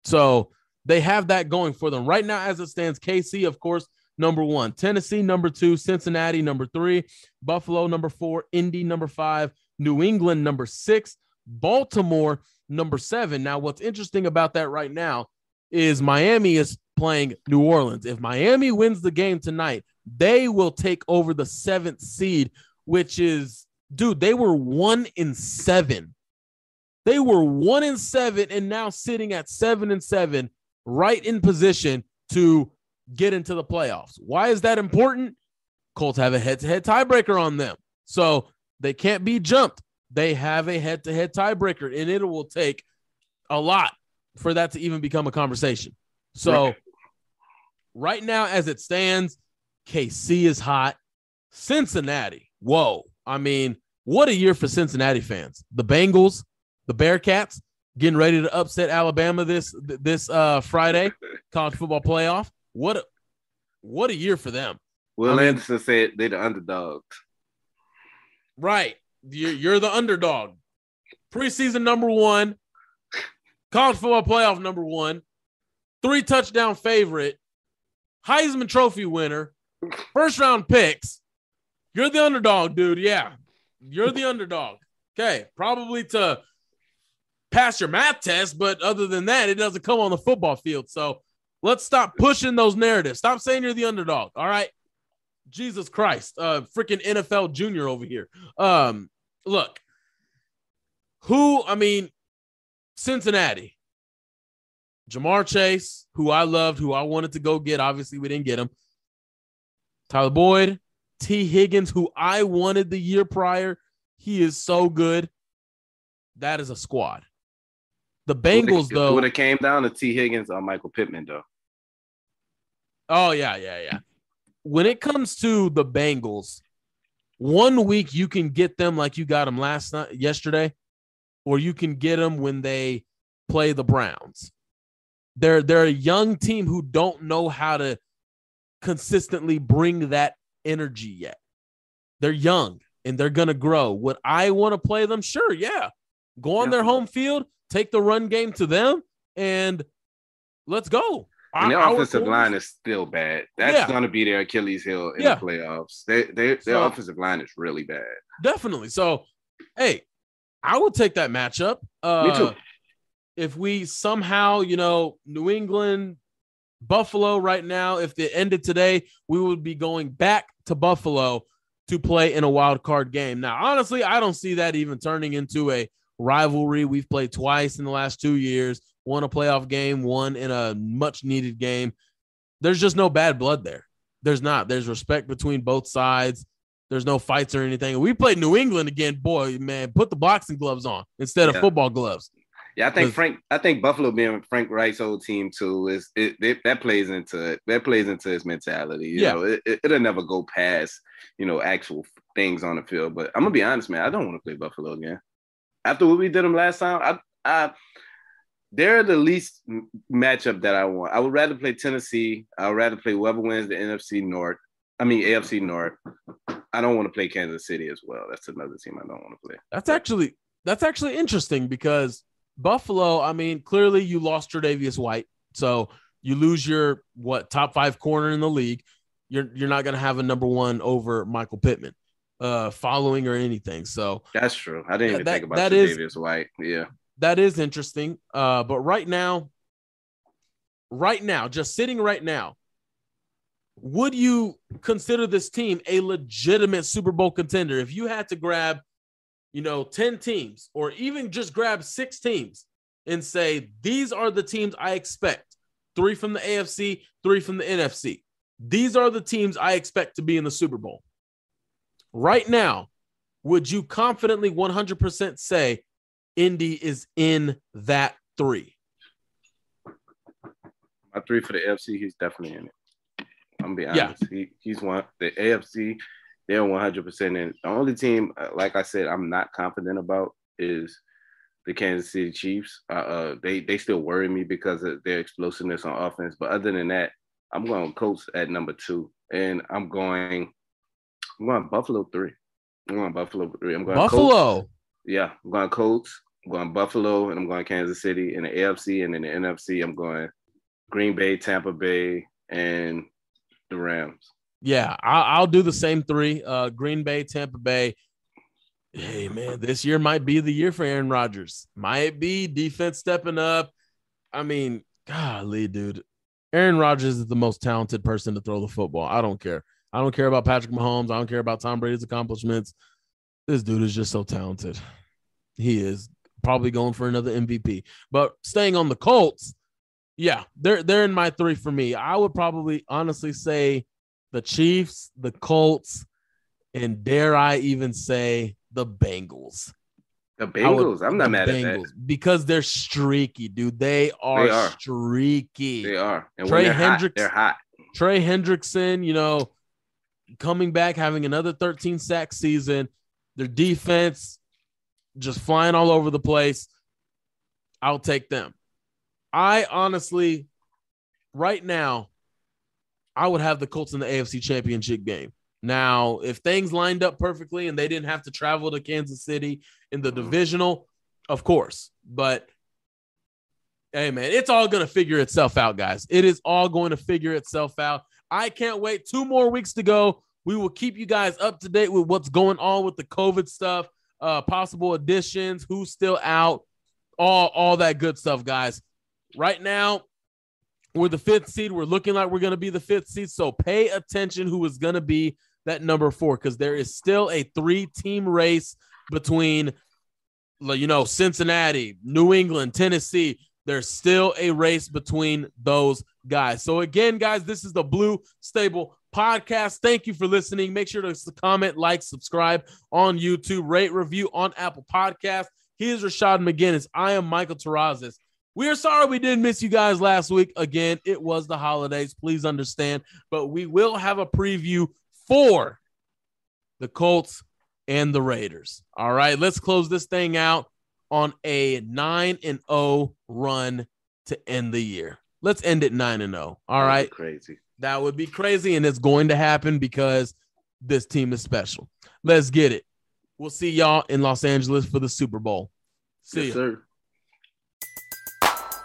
So they have that going for them. Right now, as it stands, KC, of course, number one, Tennessee, number two, Cincinnati, number three, Buffalo, number four, Indy, number five, New England, number six, Baltimore, number seven. Now, what's interesting about that right now is Miami is playing New Orleans. If Miami wins the game tonight, they will take over the seventh seed, which is, dude, they were one in seven. They were one in seven and now sitting at seven and seven, right in position to get into the playoffs. Why is that important? Colts have a head to head tiebreaker on them. So they can't be jumped. They have a head to head tiebreaker, and it will take a lot for that to even become a conversation. So, right. right now, as it stands, KC is hot. Cincinnati, whoa. I mean, what a year for Cincinnati fans. The Bengals, the Bearcats, getting ready to upset Alabama this this uh, Friday, college football playoff. What a, what a year for them. Will I mean, Anderson said they're the underdogs. Right. You're, you're the underdog. Preseason number one, college football playoff number one, three touchdown favorite, Heisman Trophy winner, first round picks. You're the underdog, dude. Yeah. You're the underdog. Okay. Probably to pass your math test, but other than that, it doesn't come on the football field. So Let's stop pushing those narratives. Stop saying you're the underdog. All right. Jesus Christ. Uh freaking NFL junior over here. Um, look, who, I mean, Cincinnati, Ja'Marr Chase, who I loved, who I wanted to go get. Obviously, we didn't get him. Tyler Boyd, Tee Higgins, who I wanted the year prior. He is so good. That is a squad. The Bengals, though, would have came down to Tee Higgins or Michael Pittman, though. Oh yeah, yeah, yeah. When it comes to the Bengals, one week you can get them like you got them last night, yesterday, or you can get them when they play the Browns. They're they're a young team who don't know how to consistently bring that energy yet. They're young and they're gonna grow. Would I want to play them? Sure, yeah. Go on yeah. their home field, take the run game to them, and let's go. And their offensive line is still bad. That's yeah. going to be their Achilles heel in yeah. the playoffs. They, they, their so, offensive line is really bad. Definitely. So, hey, I would take that matchup. Uh, Me too. If we somehow, you know, New England, Buffalo right now, if it ended today, we would be going back to Buffalo to play in a wild card game. Now, honestly, I don't see that even turning into a rivalry. We've played twice in the last two years won a playoff game, won in a much needed game. There's just no bad blood there. There's not. There's respect between both sides. There's no fights or anything. We played New England again. Boy, man, put the boxing gloves on instead of yeah. football gloves. Yeah, I think Frank. I think Buffalo being Frank Reich's old team too is it, it that plays into it. That plays into his mentality. You Yeah. know, it, it, it'll never go past you know actual things on the field. But I'm gonna be honest, man. I don't want to play Buffalo again. After what we did them last time, I, I they're the least matchup that I want. I would rather play Tennessee. I would rather play whoever wins the NFC North. I mean AFC North. I don't want to play Kansas City as well. That's another team I don't want to play. That's actually that's actually interesting because Buffalo, I mean, clearly you lost Tre'Davious White, so you lose your what top five corner in the league. You're you're not going to have a number one over Michael Pittman, uh, following or anything. So That's true. I didn't Yeah, even that- think about that is- Davis White. Yeah. that is interesting. Uh, but right now, right now, just sitting right now, would you consider this team a legitimate Super Bowl contender if you had to grab, you know, 10 teams or even just grab six teams and say, these are the teams I expect three from the AFC, three from the NFC. These are the teams I expect to be in the Super Bowl. Right now, would you confidently 100% say Indy is in that three? My three for the AFC, he's definitely in it. I'm gonna be Yeah. honest. He, he's one the AFC, they're 100 percent in. The only team, uh, like I said, I'm not confident about is the Kansas City Chiefs. Uh, uh, they they still worry me because of their explosiveness on offense. But other than that, I'm going Colts at number two, and I'm going I'm going Buffalo three. I'm going Buffalo three. I'm going Colts. Buffalo. Yeah, I'm going Colts. I'm going Buffalo, and I'm going Kansas City in the AFC, and in the NFC, I'm going Green Bay, Tampa Bay, and the Rams. Yeah, I, I'll do the same three. Uh, Green Bay, Tampa Bay. Hey man, this year might be the year for Aaron Rodgers. Might be defense stepping up. I mean, golly, dude, Aaron Rodgers is the most talented person to throw the football. I don't care. I don't care about Patrick Mahomes. I don't care about Tom Brady's accomplishments. This dude is just so talented. He is probably going for another MVP. But staying on the Colts, yeah, they're they're in my three for me. I would probably honestly say the Chiefs, the Colts, and dare I even say the Bengals. The I would- Bengals. I'm not mad at Bengals, because they're streaky, dude. They are, They are. streaky. They are. And Trey hot, they're hot. Trey Hendrickson, you know, coming back, having another 13 sack season. Their defense just flying all over the place. I'll take them. I honestly, right now, I would have the Colts in the AFC Championship game. Now, if things lined up perfectly and they didn't have to travel to Kansas City in the divisional, of course. But hey, man, it's all going to figure itself out, guys. It is all going to figure itself out. I can't wait. Two more weeks to go. We will keep you guys up to date with what's going on with the COVID stuff, uh, possible additions, who's still out, all all that good stuff, guys. Right now, we're the fifth seed. We're looking like we're going to be the fifth seed. So pay attention who is going to be that number four because there is still a three team race between, you know, Cincinnati, New England, Tennessee. There's still a race between those guys. So, again, guys, this is the Blue Stable podcast. Thank you for listening. Make sure to comment, like, subscribe on YouTube, rate, review on Apple Podcast. He is Rashaad McGinnis. I am Michael Terrazas. We are sorry we didn't miss you guys last week. Again, it was the holidays. Please understand. But we will have a preview for the Colts and the Raiders. All right, let's close this thing out on a 9 and 0 run to end the year. Let's end it 9 and 0. All right. Crazy. That would be crazy, and it's going to happen because this team is special. Let's get it. We'll see y'all in Los Angeles for the Super Bowl. See Yes, ya. sir.